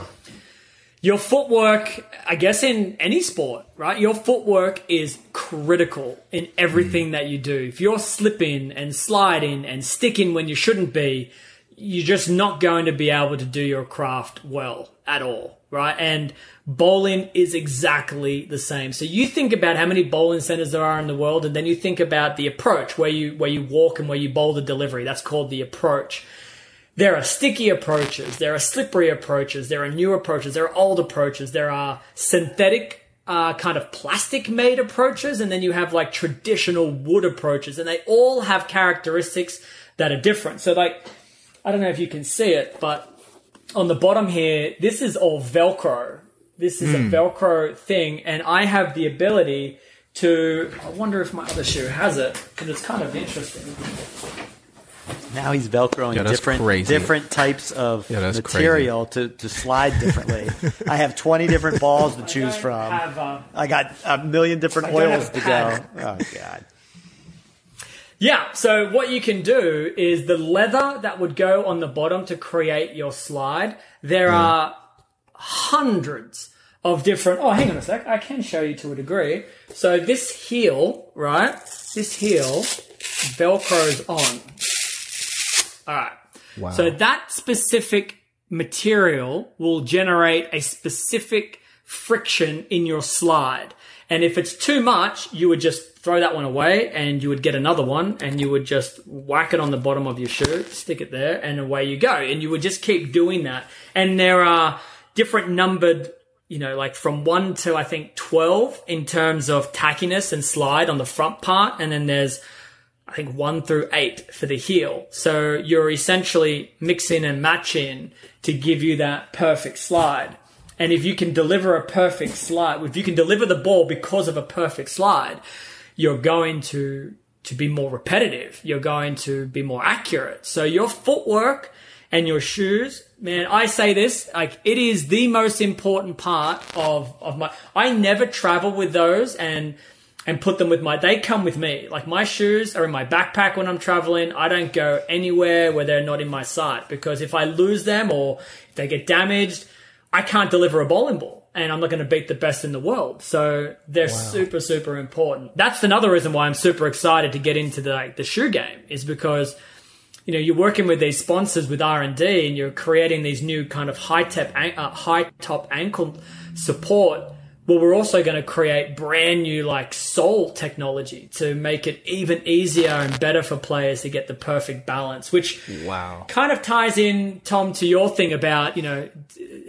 your footwork, I guess in any sport, right? Your footwork is critical in everything mm. that you do. If you're slipping and sliding and sticking when you shouldn't be, you're just not going to be able to do your craft well at all, right? And bowling is exactly the same. So you think about how many bowling centers there are in the world, and then you think about the approach where you where you walk and where you bowl the delivery. That's called the approach there are sticky approaches, there are slippery approaches, there are new approaches, there are old approaches, there are synthetic uh, kind of plastic made approaches, and then you have like traditional wood approaches, and they all have characteristics that are different. So, like, I don't know if you can see it, but on the bottom here, this is all Velcro. This is a Velcro thing, and I have the ability to. I wonder if my other shoe has it, because it's kind of interesting. Now he's velcroing Yeah, different crazy. different types of Yeah, that's material to, to slide differently. I have twenty different balls to choose don't from. have, uh, I got a million different I oils to go. pads. Oh god. Yeah, so what you can do is the leather that would go on the bottom to create your slide, there are hundreds of different. Oh, hang on a sec. I can show you to a degree. So this heel, right? This heel velcros on. All right. Wow. So that specific material will generate a specific friction in your slide. And if it's too much, you would just throw that one away and you would get another one and you would just whack it on the bottom of your shoe, stick it there, and away you go. And you would just keep doing that. And there are different numbered, you know, like from one to I think 12 in terms of tackiness and slide on the front part. And then there's I think one through eight for the heel. So you're essentially mixing and matching to give you that perfect slide. And if you can deliver a perfect slide, if you can deliver the ball because of a perfect slide, you're going to to be more repetitive. You're going to be more accurate. So your footwork and your shoes, man, I say this, like it is the most important part of of my I never travel with those and and put them with my they come with me. Like my shoes are in my backpack when i'm traveling. I don't go anywhere where they're not in my sight because if i lose them or if they get damaged i can't deliver a bowling ball and i'm not going to beat the best in the world. So they're super super important. That's another reason why i'm super excited to get into the like the shoe game is because you know you're working with these sponsors with r&d and you're creating these new kind of high top uh, high top ankle support well we're also going to create brand new like sole technology to make it even easier and better for players to get the perfect balance which Wow. kind of ties in tom to your thing about you know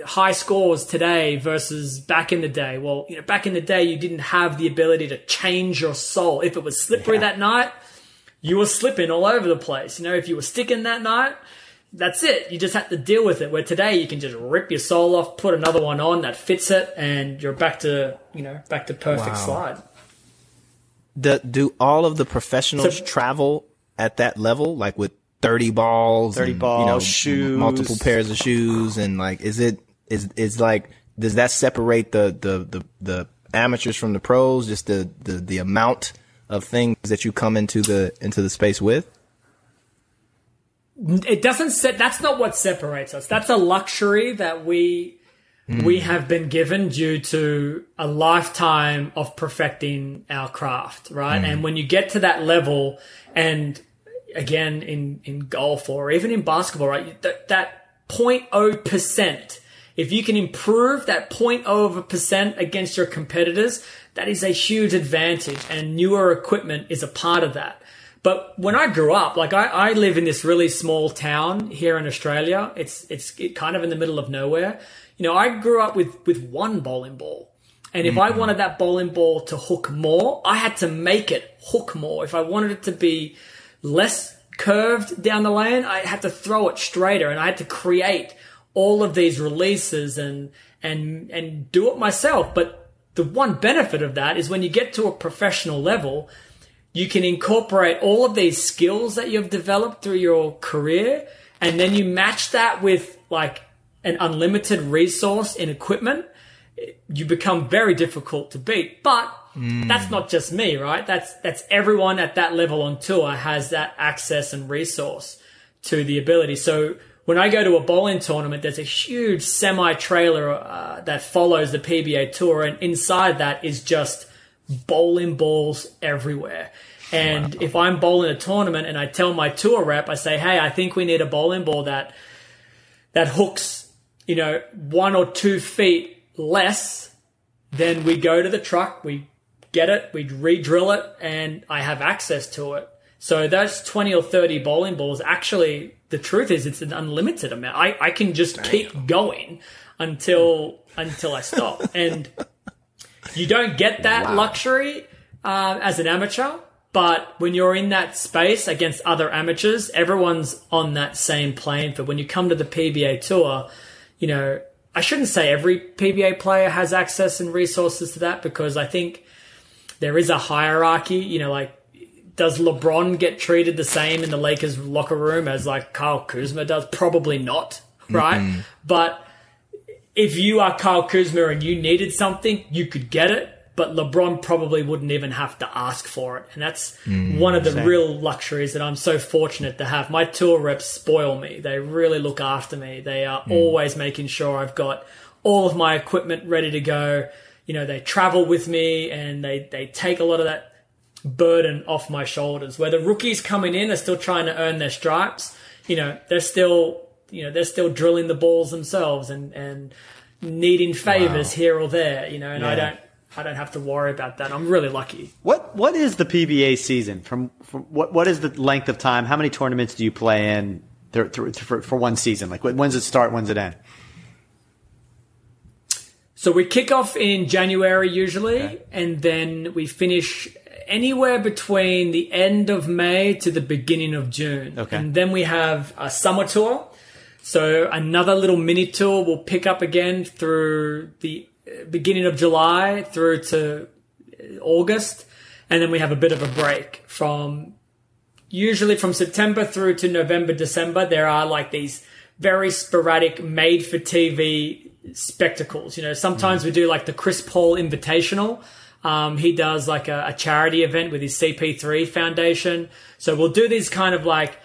high scores today versus back in the day well you know back in the day you didn't have the ability to change your sole. if it was slippery that night you were slipping all over the place. You know, if you were sticking that night, that's it. You just have to deal with it. Where today you can just rip your sole off, put another one on that fits it, and you're back to you know back to perfect Wow. slide. Do, do all of the professionals So- travel at that level, like with thirty balls, 30 and, balls, you know, shoes. multiple pairs of shoes, and like, is it is is like does that separate the the the, the amateurs from the pros? Just the, the the amount of things that you come into the into the space with. It doesn't set. That's not what separates us. That's a luxury that we we hmm. have been given due to a lifetime of perfecting our craft, right? Hmm. And when you get to that level, and again in in golf or even in basketball, right, that that 0.0 percent. If you can improve that 0.0 of a percent against your competitors, that is a huge advantage, and newer equipment is a part of that. But when I grew up, like I, I live in this really small town here in Australia. It's it's it kind of in the middle of nowhere. You know, I grew up with with one bowling ball. And if I mm-hmm. wanted that bowling ball to hook more, I had to make it hook more. If I wanted it to be less curved down the lane, I had to throw it straighter and I had to create all of these releases and and and do it myself. But the one benefit of that is when you get to a professional level, you can incorporate all of these skills that you've developed through your career and then you match that with like an unlimited resource in equipment, you become very difficult to beat. But that's not just me, right? That's that's everyone at that level on tour has that access and resource to the ability. So when I go to a bowling tournament, there's a huge semi trailer uh, that follows the PBA tour, and inside that is just bowling balls everywhere. And if I'm bowling a tournament and I tell my tour rep, I say, "Hey, I think we need a bowling ball that that hooks, you know, one or two feet less." Then we go to the truck, we get it, we re-drill it, and I have access to it. So those 20 or 30 bowling balls, actually, the truth is it's an unlimited amount. I, I can just keep going until, until I stop. And you don't get that luxury, uh, as an amateur. But when you're in that space against other amateurs, everyone's on that same plane. For when you come to the PBA tour, you know, I shouldn't say every PBA player has access and resources to that because I think there is a hierarchy. You know, like does LeBron get treated the same in the Lakers locker room as like Kyle Kuzma does? Probably not, right? But if you are Kyle Kuzma and you needed something, you could get it. But LeBron probably wouldn't even have to ask for it. And that's mm, one of the real luxuries that I'm so fortunate to have. My tour reps spoil me. They really look after me. They are mm. always making sure I've got all of my equipment ready to go. You know, they travel with me and they, they take a lot of that burden off my shoulders. Where the rookies coming in are still trying to earn their stripes, you know, they're still, you know, they're still drilling the balls themselves and, and needing favors here or there, you know, and I don't, I don't have to worry about that. I'm really lucky. What what is the PBA season? From, from what what is the length of time? How many tournaments do you play in th- th- for, for one season? Like when does it start? When's it end? So we kick off in January usually, and then we finish anywhere between the end of May to the beginning of June. Okay. And then we have a summer tour. So another little mini tour will pick up again through the uh, beginning of July through to uh, August. And then we have a bit of a break from usually from September through to November, December. There are like these very sporadic made for TV spectacles. You know, sometimes we do like the Chris Paul Invitational. Um, he does like a, a charity event with his CP3 Foundation. So we'll do these kind of like,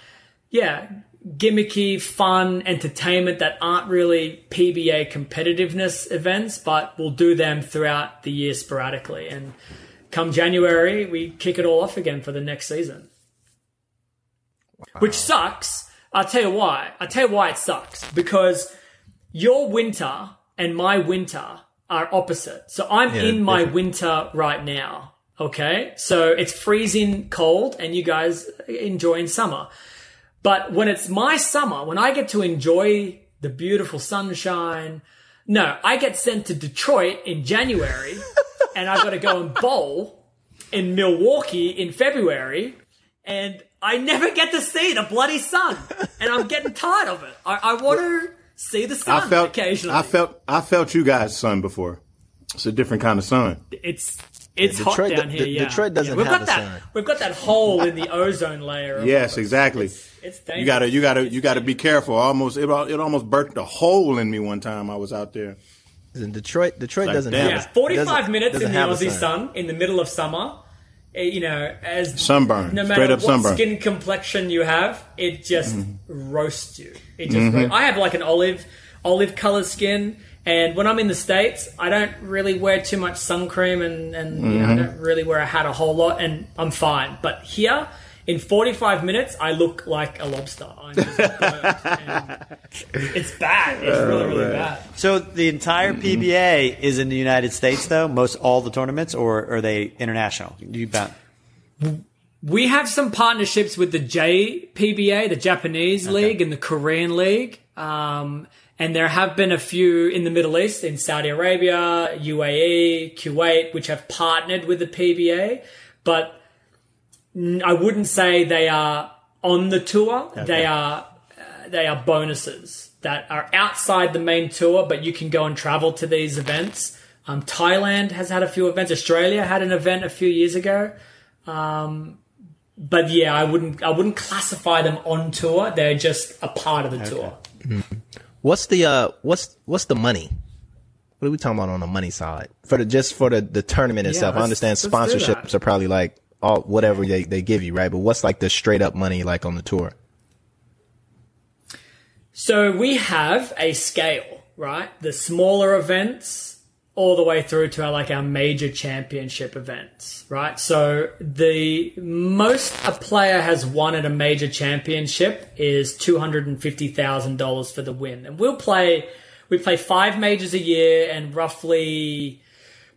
yeah, gimmicky, fun entertainment that aren't really PBA competitiveness events, but we'll do them throughout the year sporadically. And come January, we kick it all off again for the next season. Which sucks. I'll tell you why. I'll tell you why it sucks. Because your winter and my winter are opposite. So I'm in my winter right now. Okay. So it's freezing cold and you guys enjoying summer. But when it's my summer, when I get to enjoy the beautiful sunshine, no, I get sent to Detroit in January and I've got to go and bowl in Milwaukee in February and I never get to see the bloody sun and I'm getting tired of it. I, I want to see the sun I felt occasionally. I felt I felt you guys' sun before. It's a different kind of sun. it's it's Yeah, hot Detroit- down De- here. De- yeah. Detroit doesn't yeah, we've have got the that. sun. We've got that hole in the ozone layer. Yes, exactly. It's dangerous. You gotta you gotta you gotta be careful. Almost it, it almost burnt a hole in me one time I was out there. In Detroit, Detroit Like, doesn't damn. have Yeah, 45 minutes doesn't in the have Aussie sun. sun in the middle of summer. eh, You know, as Sunburn. no matter Straight up what sunburn. Mm-hmm. skin complexion you have, it just roasts you. It just. ro- I have like an olive, olive color skin, and when I'm in the states, I don't really wear too much sun cream, and and you know, I Mm-hmm. don't really wear a hat a whole lot, and I'm fine. But here. In 45 minutes, I look like a lobster. I'm just and it's bad. It's really, really bad. So the entire PBA is in the United States, though. Most all the tournaments, or are they international? You bet. We have some partnerships with the JPBA, the Japanese League, and the Korean League. Um, and there have been a few in the Middle East, in Saudi Arabia, UAE, Kuwait, which have partnered with the PBA. But I wouldn't say they are on the tour. They are uh, they are bonuses that are outside the main tour, but you can go and travel to these events. Um, Thailand has had a few events. Australia had an event a few years ago but yeah, I wouldn't I wouldn't classify them on tour. They're just a part of the tour. What's the uh what's what's the money? What are we talking about on the money side for the just for the the tournament itself? I understand sponsorships are probably like all whatever they they give you, right? But what's like the straight up money like on the tour? So we have a scale, right? The smaller events all the way through to our like our major championship events, right? So the most a player has won at a major championship is two hundred and fifty thousand dollars for the win, and we'll play. We play five majors a year and roughly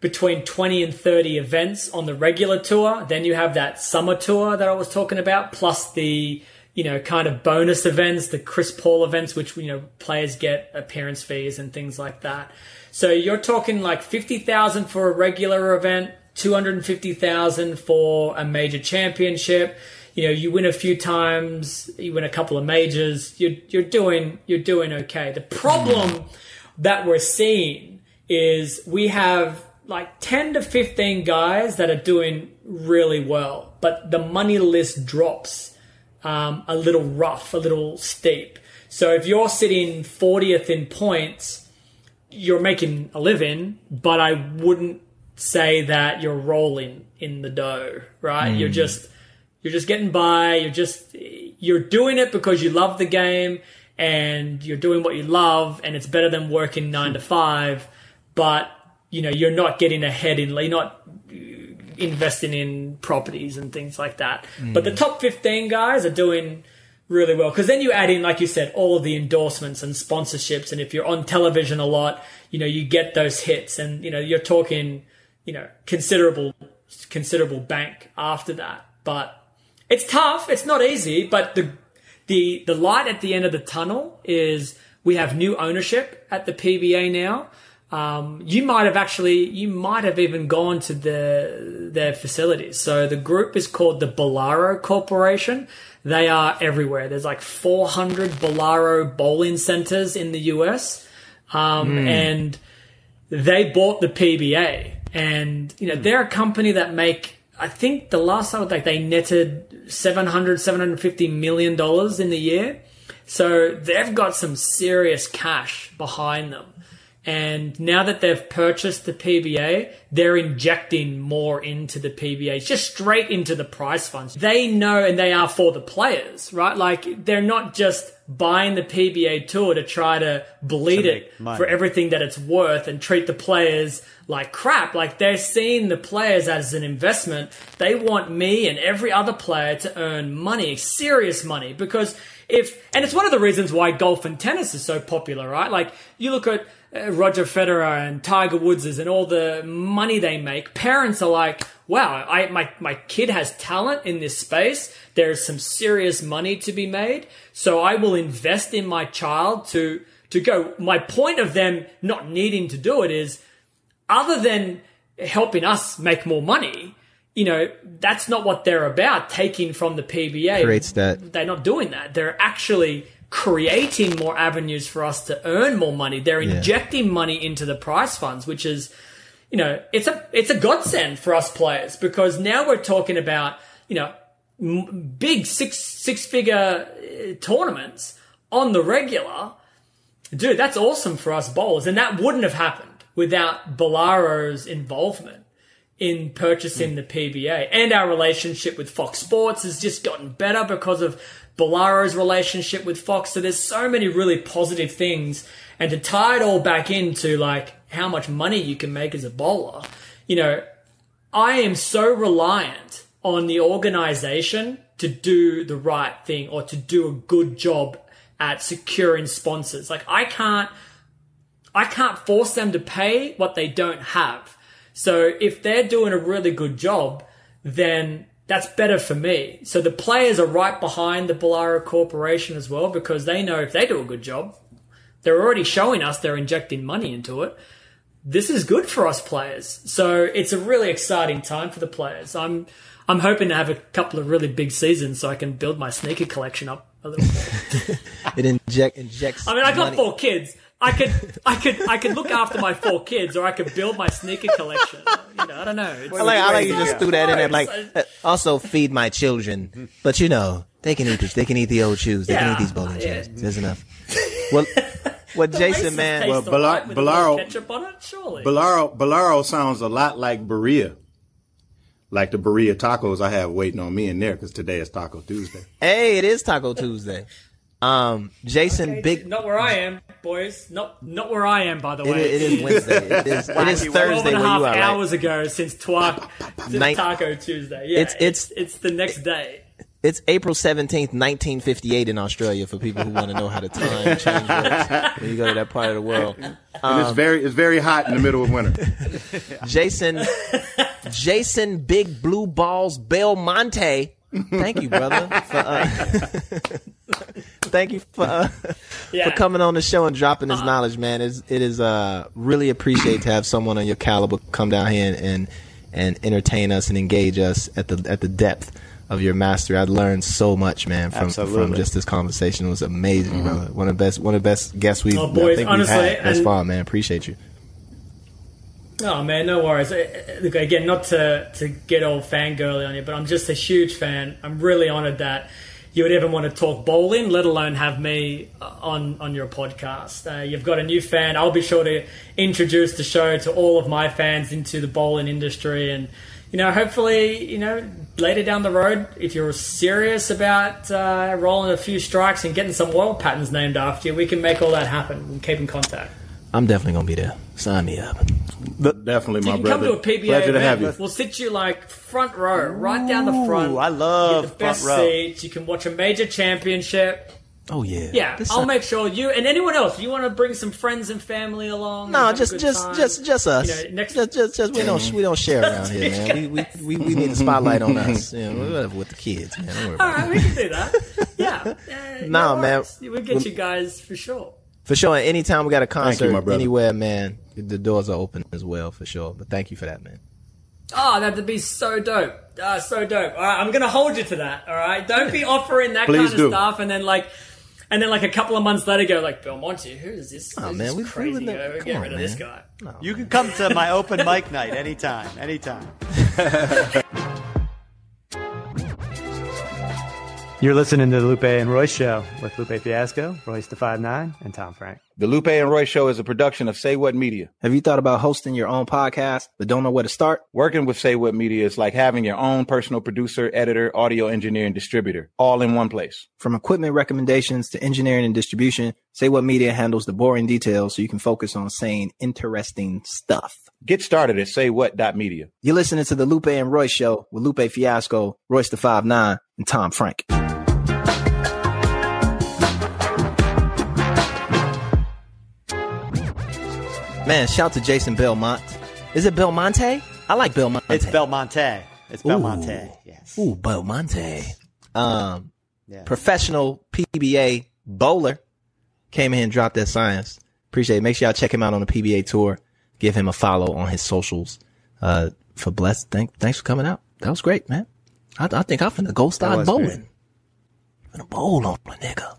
between 20 and 30 events on the regular tour. Then you have that summer tour that I was talking about, plus the, you know, kind of bonus events, the Chris Paul events, which, you know, players get appearance fees and things like that. So you're talking like 50,000 for a regular event, 250,000 for a major championship. You know, you win a few times, you win a couple of majors, you're, you're doing, you're doing okay. The problem that we're seeing is we have like 10 to 15 guys that are doing really well, but the money list drops um, a little rough, a little steep. So if you're sitting 40th in points, you're making a living, but I wouldn't say that you're rolling in the dough, right? You're hmm. just you're just getting by, you're just you're doing it because you love the game and you're doing what you love and it's better than working 9 to 5, but you know, you're not getting ahead in you're not investing in properties and things like that. But the hmm. top 15 guys are doing really well because then you add in, like you said, all of the endorsements and sponsorships. And if you're on television a lot, you know, you get those hits and, you know, you're talking, you know, considerable, considerable bank after that. But it's tough. It's not easy, but the, the, the light at the end of the tunnel is we have new ownership at the PBA now. Um, you might have actually, you might have even gone to the, their facilities. So the group is called the Bowlero Corporation. They are everywhere. There's like 400 Bowlero bowling centers in the US. Um, and they bought the PBA and, you know, they're a company that make, I think the last time like they netted 700, 750 million dollars in the year. So they've got some serious cash behind them. And now that they've purchased the PBA, they're injecting more into the PBA, just straight into the prize funds. They know and they are for the players, right? Like they're not just buying the PBA tour to try to bleed it money. for everything that it's worth and treat the players like crap. Like they're seeing the players as an investment. They want me and every other player to earn money, serious money, because if, and it's one of the reasons why golf and tennis is so popular, right? Like you look at Uh, Roger Federer and Tiger Woods and all the money they make. Parents are like, wow, I, my, my kid has talent in this space. There's some serious money to be made. So I will invest in my child to, to go. My point of them not needing to do it is other than helping us make more money, you know, that's not what they're about, taking from the PBA. Creates that- They're not doing that. They're actually creating more avenues for us to earn more money. They're injecting money into the prize funds, which is, you know, it's a, it's a godsend for us players because now we're talking about, you know, m- big six, six figure uh, tournaments on the regular dude, that's awesome for us bowlers. And that wouldn't have happened without Bowlero's involvement in purchasing the PBA. And our relationship with Fox Sports has just gotten better because of Bowlero's relationship with Fox. So there's so many really positive things. And to tie it all back into like how much money you can make as a bowler, you know, I am so reliant on the organization to do the right thing or to do a good job at securing sponsors. Like I can't I can't force them to pay what they don't have. So if they're doing a really good job, then that's better for me. So the players are right behind the Bowlero Corporation as well because they know if they do a good job, they're already showing us they're injecting money into it. This is good for us players. So it's a really exciting time for the players. I'm I'm hoping to have a couple of really big seasons so I can build my sneaker collection up a little more. It inject injects. I mean, I've got money. four kids. I could, I could, I could look after my four kids, or I could build my sneaker collection. You know, I don't know. It's, I like, I like you just threw that in there. Like, uh, also feed my children, but you know they can eat this. They can eat the old shoes. They can eat these bowling yeah. shoes. There's enough. Well, what The Jason, man. taste Well, all Bala- right with a little Bowlero- ketchup on it, surely. Bowlero, Bowlero sounds a lot like birria. Like the birria tacos I have waiting on me in there because today is Taco Tuesday. Hey, it is Taco Tuesday. Um, Jason, Okay, big. Not where I am, boys. Not not where I am, by the way. is- it is Wednesday. It is, it is Thursday and a where half. Right? hours ago since Twa- Night- Taco Tuesday. Yeah, It's- it's, it's- it's the next day. It's April seventeenth, nineteen fifty eight in Australia. For people who want to know how the time change works when you go to that part of the world. And Um, it's very it's very hot in the middle of winter. Jason, Jason, Big Blue Balls Belmonte. Thank you, brother. For, uh, thank you for uh, Yeah. for coming on the show and dropping this knowledge, man. It's, it is uh, really appreciate to have someone on your caliber come down here and and entertain us and engage us at the at the depth of your mastery. I learned so much, man, from from just this conversation. It was amazing, brother. One of the best one of the best guests we've Oh, I boys, think honestly, we've had thus and- far, man. Appreciate you. Oh man, no worries. Uh, uh, Look, again, not to to get all fangirly on you, but I'm just a huge fan. I'm really honoured that you would ever want to talk bowling, let alone have me uh, on on your podcast. Uh, you've got a new fan. I'll be sure to introduce the show to all of my fans into the bowling industry, and you know, hopefully, you know, later down the road, if you're serious about uh, rolling a few strikes and getting some oil patterns named after you, we can make all that happen and keep in contact. I'm definitely gonna be there. Sign me up. Definitely, You my can brother. come to a PBA Pleasure to have you. We'll sit you like front row, right down the front. Ooh, I love Get the best front row. seats. You can watch a major championship. Oh yeah. Yeah, This I'll sound- make sure you and anyone else. You want to bring some friends and family along? and No, have a just good just time. just just us. You know, next- just, just just we don't we don't share around here, man. We we, we, we need a spotlight on us. You know, whatever with the kids, man. Don't worry All about it. right, we can do that. Yeah. Uh, Nah, man. worries. We'll get you guys for sure. For sure. Anytime we got a concert my brother. anywhere, man, the doors are open as well. For sure. But thank you for that, man. Oh, that'd be so dope. Uh, so dope. All right, I'm gonna hold you to that. All right, don't be offering that Please kind of do. stuff and then like, and then like a couple of months later, go like Belmonte. Who is this? Oh, Who's man, we- we crazy. would ne- Get on, rid of this man. guy. You can come to my open mic night anytime, anytime. You're listening to the Lupe and Royce Show with Lupe Fiasco, Royce da Five Nine, and Tom Frank. The Lupe and Royce Show is a production of Say What Media. Have you thought about hosting your own podcast but don't know where to start? Working with Say What Media is like having your own personal producer, editor, audio engineer, and distributor all in one place. From equipment recommendations to engineering and distribution, Say What Media handles the boring details so you can focus on saying interesting stuff. Get started at saywhat.media. You're listening to the Lupe and Roy Show with Lupe Fiasco, Royce da Five Nine, and Tom Frank. Man, shout to Jason Belmont. Is it Belmonte? I like Belmonte. It's Belmonte. It's Belmonte. Yes. Ooh, Belmonte. Um, Yeah. professional PBA bowler came in and dropped that science. Appreciate it. Make sure y'all check him out on the PBA tour. Give him a follow on his socials. Uh, for blessed. Thank, thanks for coming out. That was great, man. I, I think I'm finna go start bowling. great. Finna bowl on a nigga.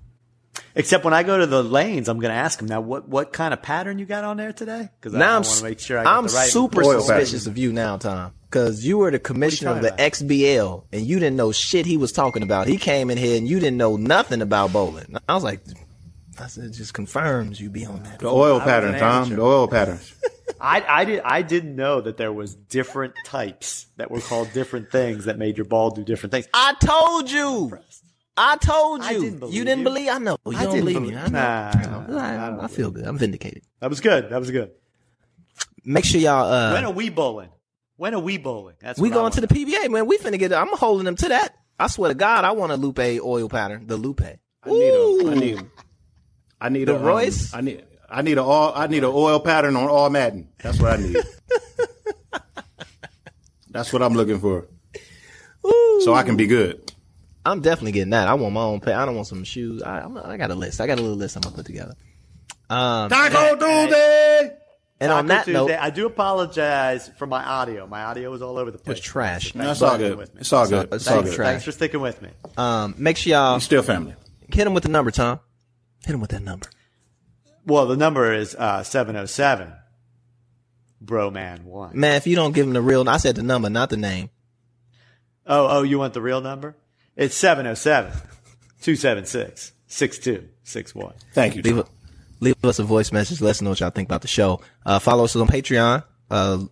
Except when I go to the lanes, I'm going to ask him now what, what kind of pattern you got on there today? Because I, Now I'm, want to make sure I get I'm the right super Oil suspicious of you now, Tom, because you were the commissioner of the talking XBL and you didn't know shit he was talking about. He came in here and you didn't know nothing about bowling. I was like, I said, it just confirms you be on that. The oil was pattern, Tom. amateur. The oil patterns. I, I did I didn't know that there was different types that were called different things that made your ball do different things. I told you. I told you. I didn't believe you didn't you. believe. I know. You I don't didn't believe believe- me. I know. Nah, I, know. I, I feel good. I'm vindicated. That was good. That was good. Make sure y'all. Uh, when are we bowling? When are we bowling? That's we going to the PBA, man. We finna get. I'm holding them to that. I swear to God, I want a Lupe oil pattern. The Lupe. I need a. I need. I need The a um, Royce? I need. I need a all. I need an oil pattern on all Madden. That's what I need. That's what I'm looking for. Ooh. So I can be good. I'm definitely getting that. I want my own pay. I don't want some shoes. I, I'm, I got a list. I got a little list I'm gonna put together. Um, Taco Tuesday. and on Taco that note, I do apologize for my audio. My audio was all over the place. it's trash. No, it's all good. with me. It's all good. It's It's all all good. trash. Thanks for sticking with me. Um, make sure y'all You're still family. hit him with the number, Tom. Hit him with that number. Well, the number is uh, 707. Bro man one. Man, if you don't give him the real, I said the number, not the name. Oh, oh, you want the real number? It's 707 276 6261. Thank you. Leave a leave us a voice message. Let us know what y'all think about the show. Uh, follow us on Patreon, uh,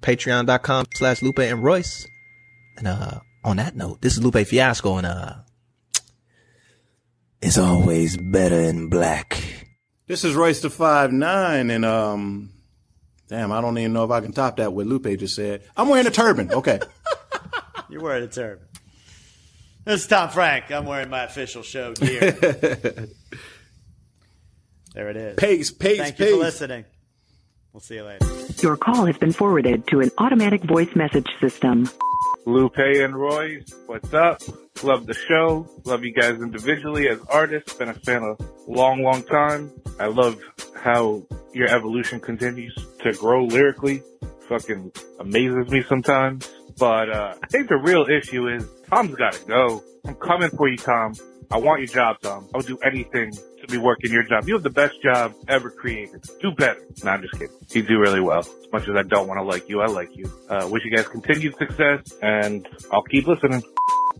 patreon.com slash Lupe and Royce. And, uh, on that note, this is Lupe Fiasco and, uh, it's always better in black. This is Royce da Five Nine, and um, damn, I don't even know if I can top that. What Lupe just said. I'm wearing a turban. Okay. You're wearing a turban. This is Tom Frank. I'm wearing my official show gear. there it is. Pace, pace, Pace. Thank pace. you for listening. We'll see you later. Your call has been forwarded to an automatic voice message system. Lupe and Royce, what's up? Love the show. Love you guys individually as artists. Been a fan a long, long time. I love how your evolution continues to grow lyrically. Fucking amazes me sometimes. But uh, I think the real issue is Tom's got to go. I'm coming for you, Tom. I want your job, Tom. I would do anything to be working your job. You have the best job ever created. Do better. No, I'm just kidding. You do really well. As much as I don't want to like you, I like you. Uh, wish you guys continued success, and I'll keep listening.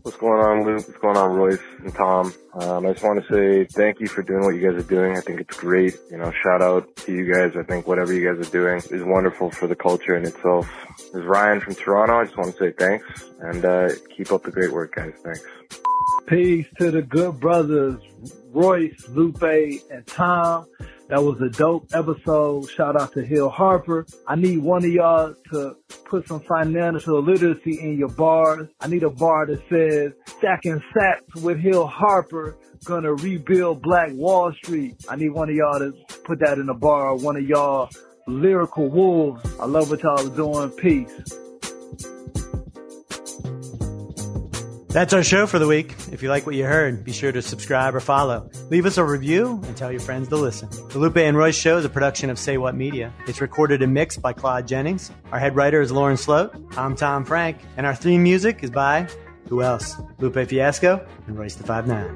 What's going on, Luke? What's going on, Royce and Tom? Um, I just want to say thank you for doing what you guys are doing. I think it's great. You know, shout out to you guys. I think whatever you guys are doing is wonderful for the culture in itself. This is Ryan from Toronto. I just want to say thanks and uh, keep up the great work, guys. Thanks. Peace to the good brothers, Royce, Lupe, and Tom. That was a dope episode. Shout out to Hill Harper. I need one of y'all to put some financial literacy in your bars. I need a bar that says stacking sats with Hill Harper gonna rebuild Black Wall Street. I need one of y'all to put that in a bar. One of y'all lyrical wolves. I love what y'all are doing. Peace. That's our show for the week. If you like what you heard, be sure to subscribe or follow. Leave us a review and tell your friends to listen. The Lupe and Royce Show is a production of Say What Media. It's recorded and mixed by Claude Jennings. Our head writer is Lauren Sloat. I'm Tom Frank. And our theme music is by, who else? Lupe Fiasco and Royce da Five Nine.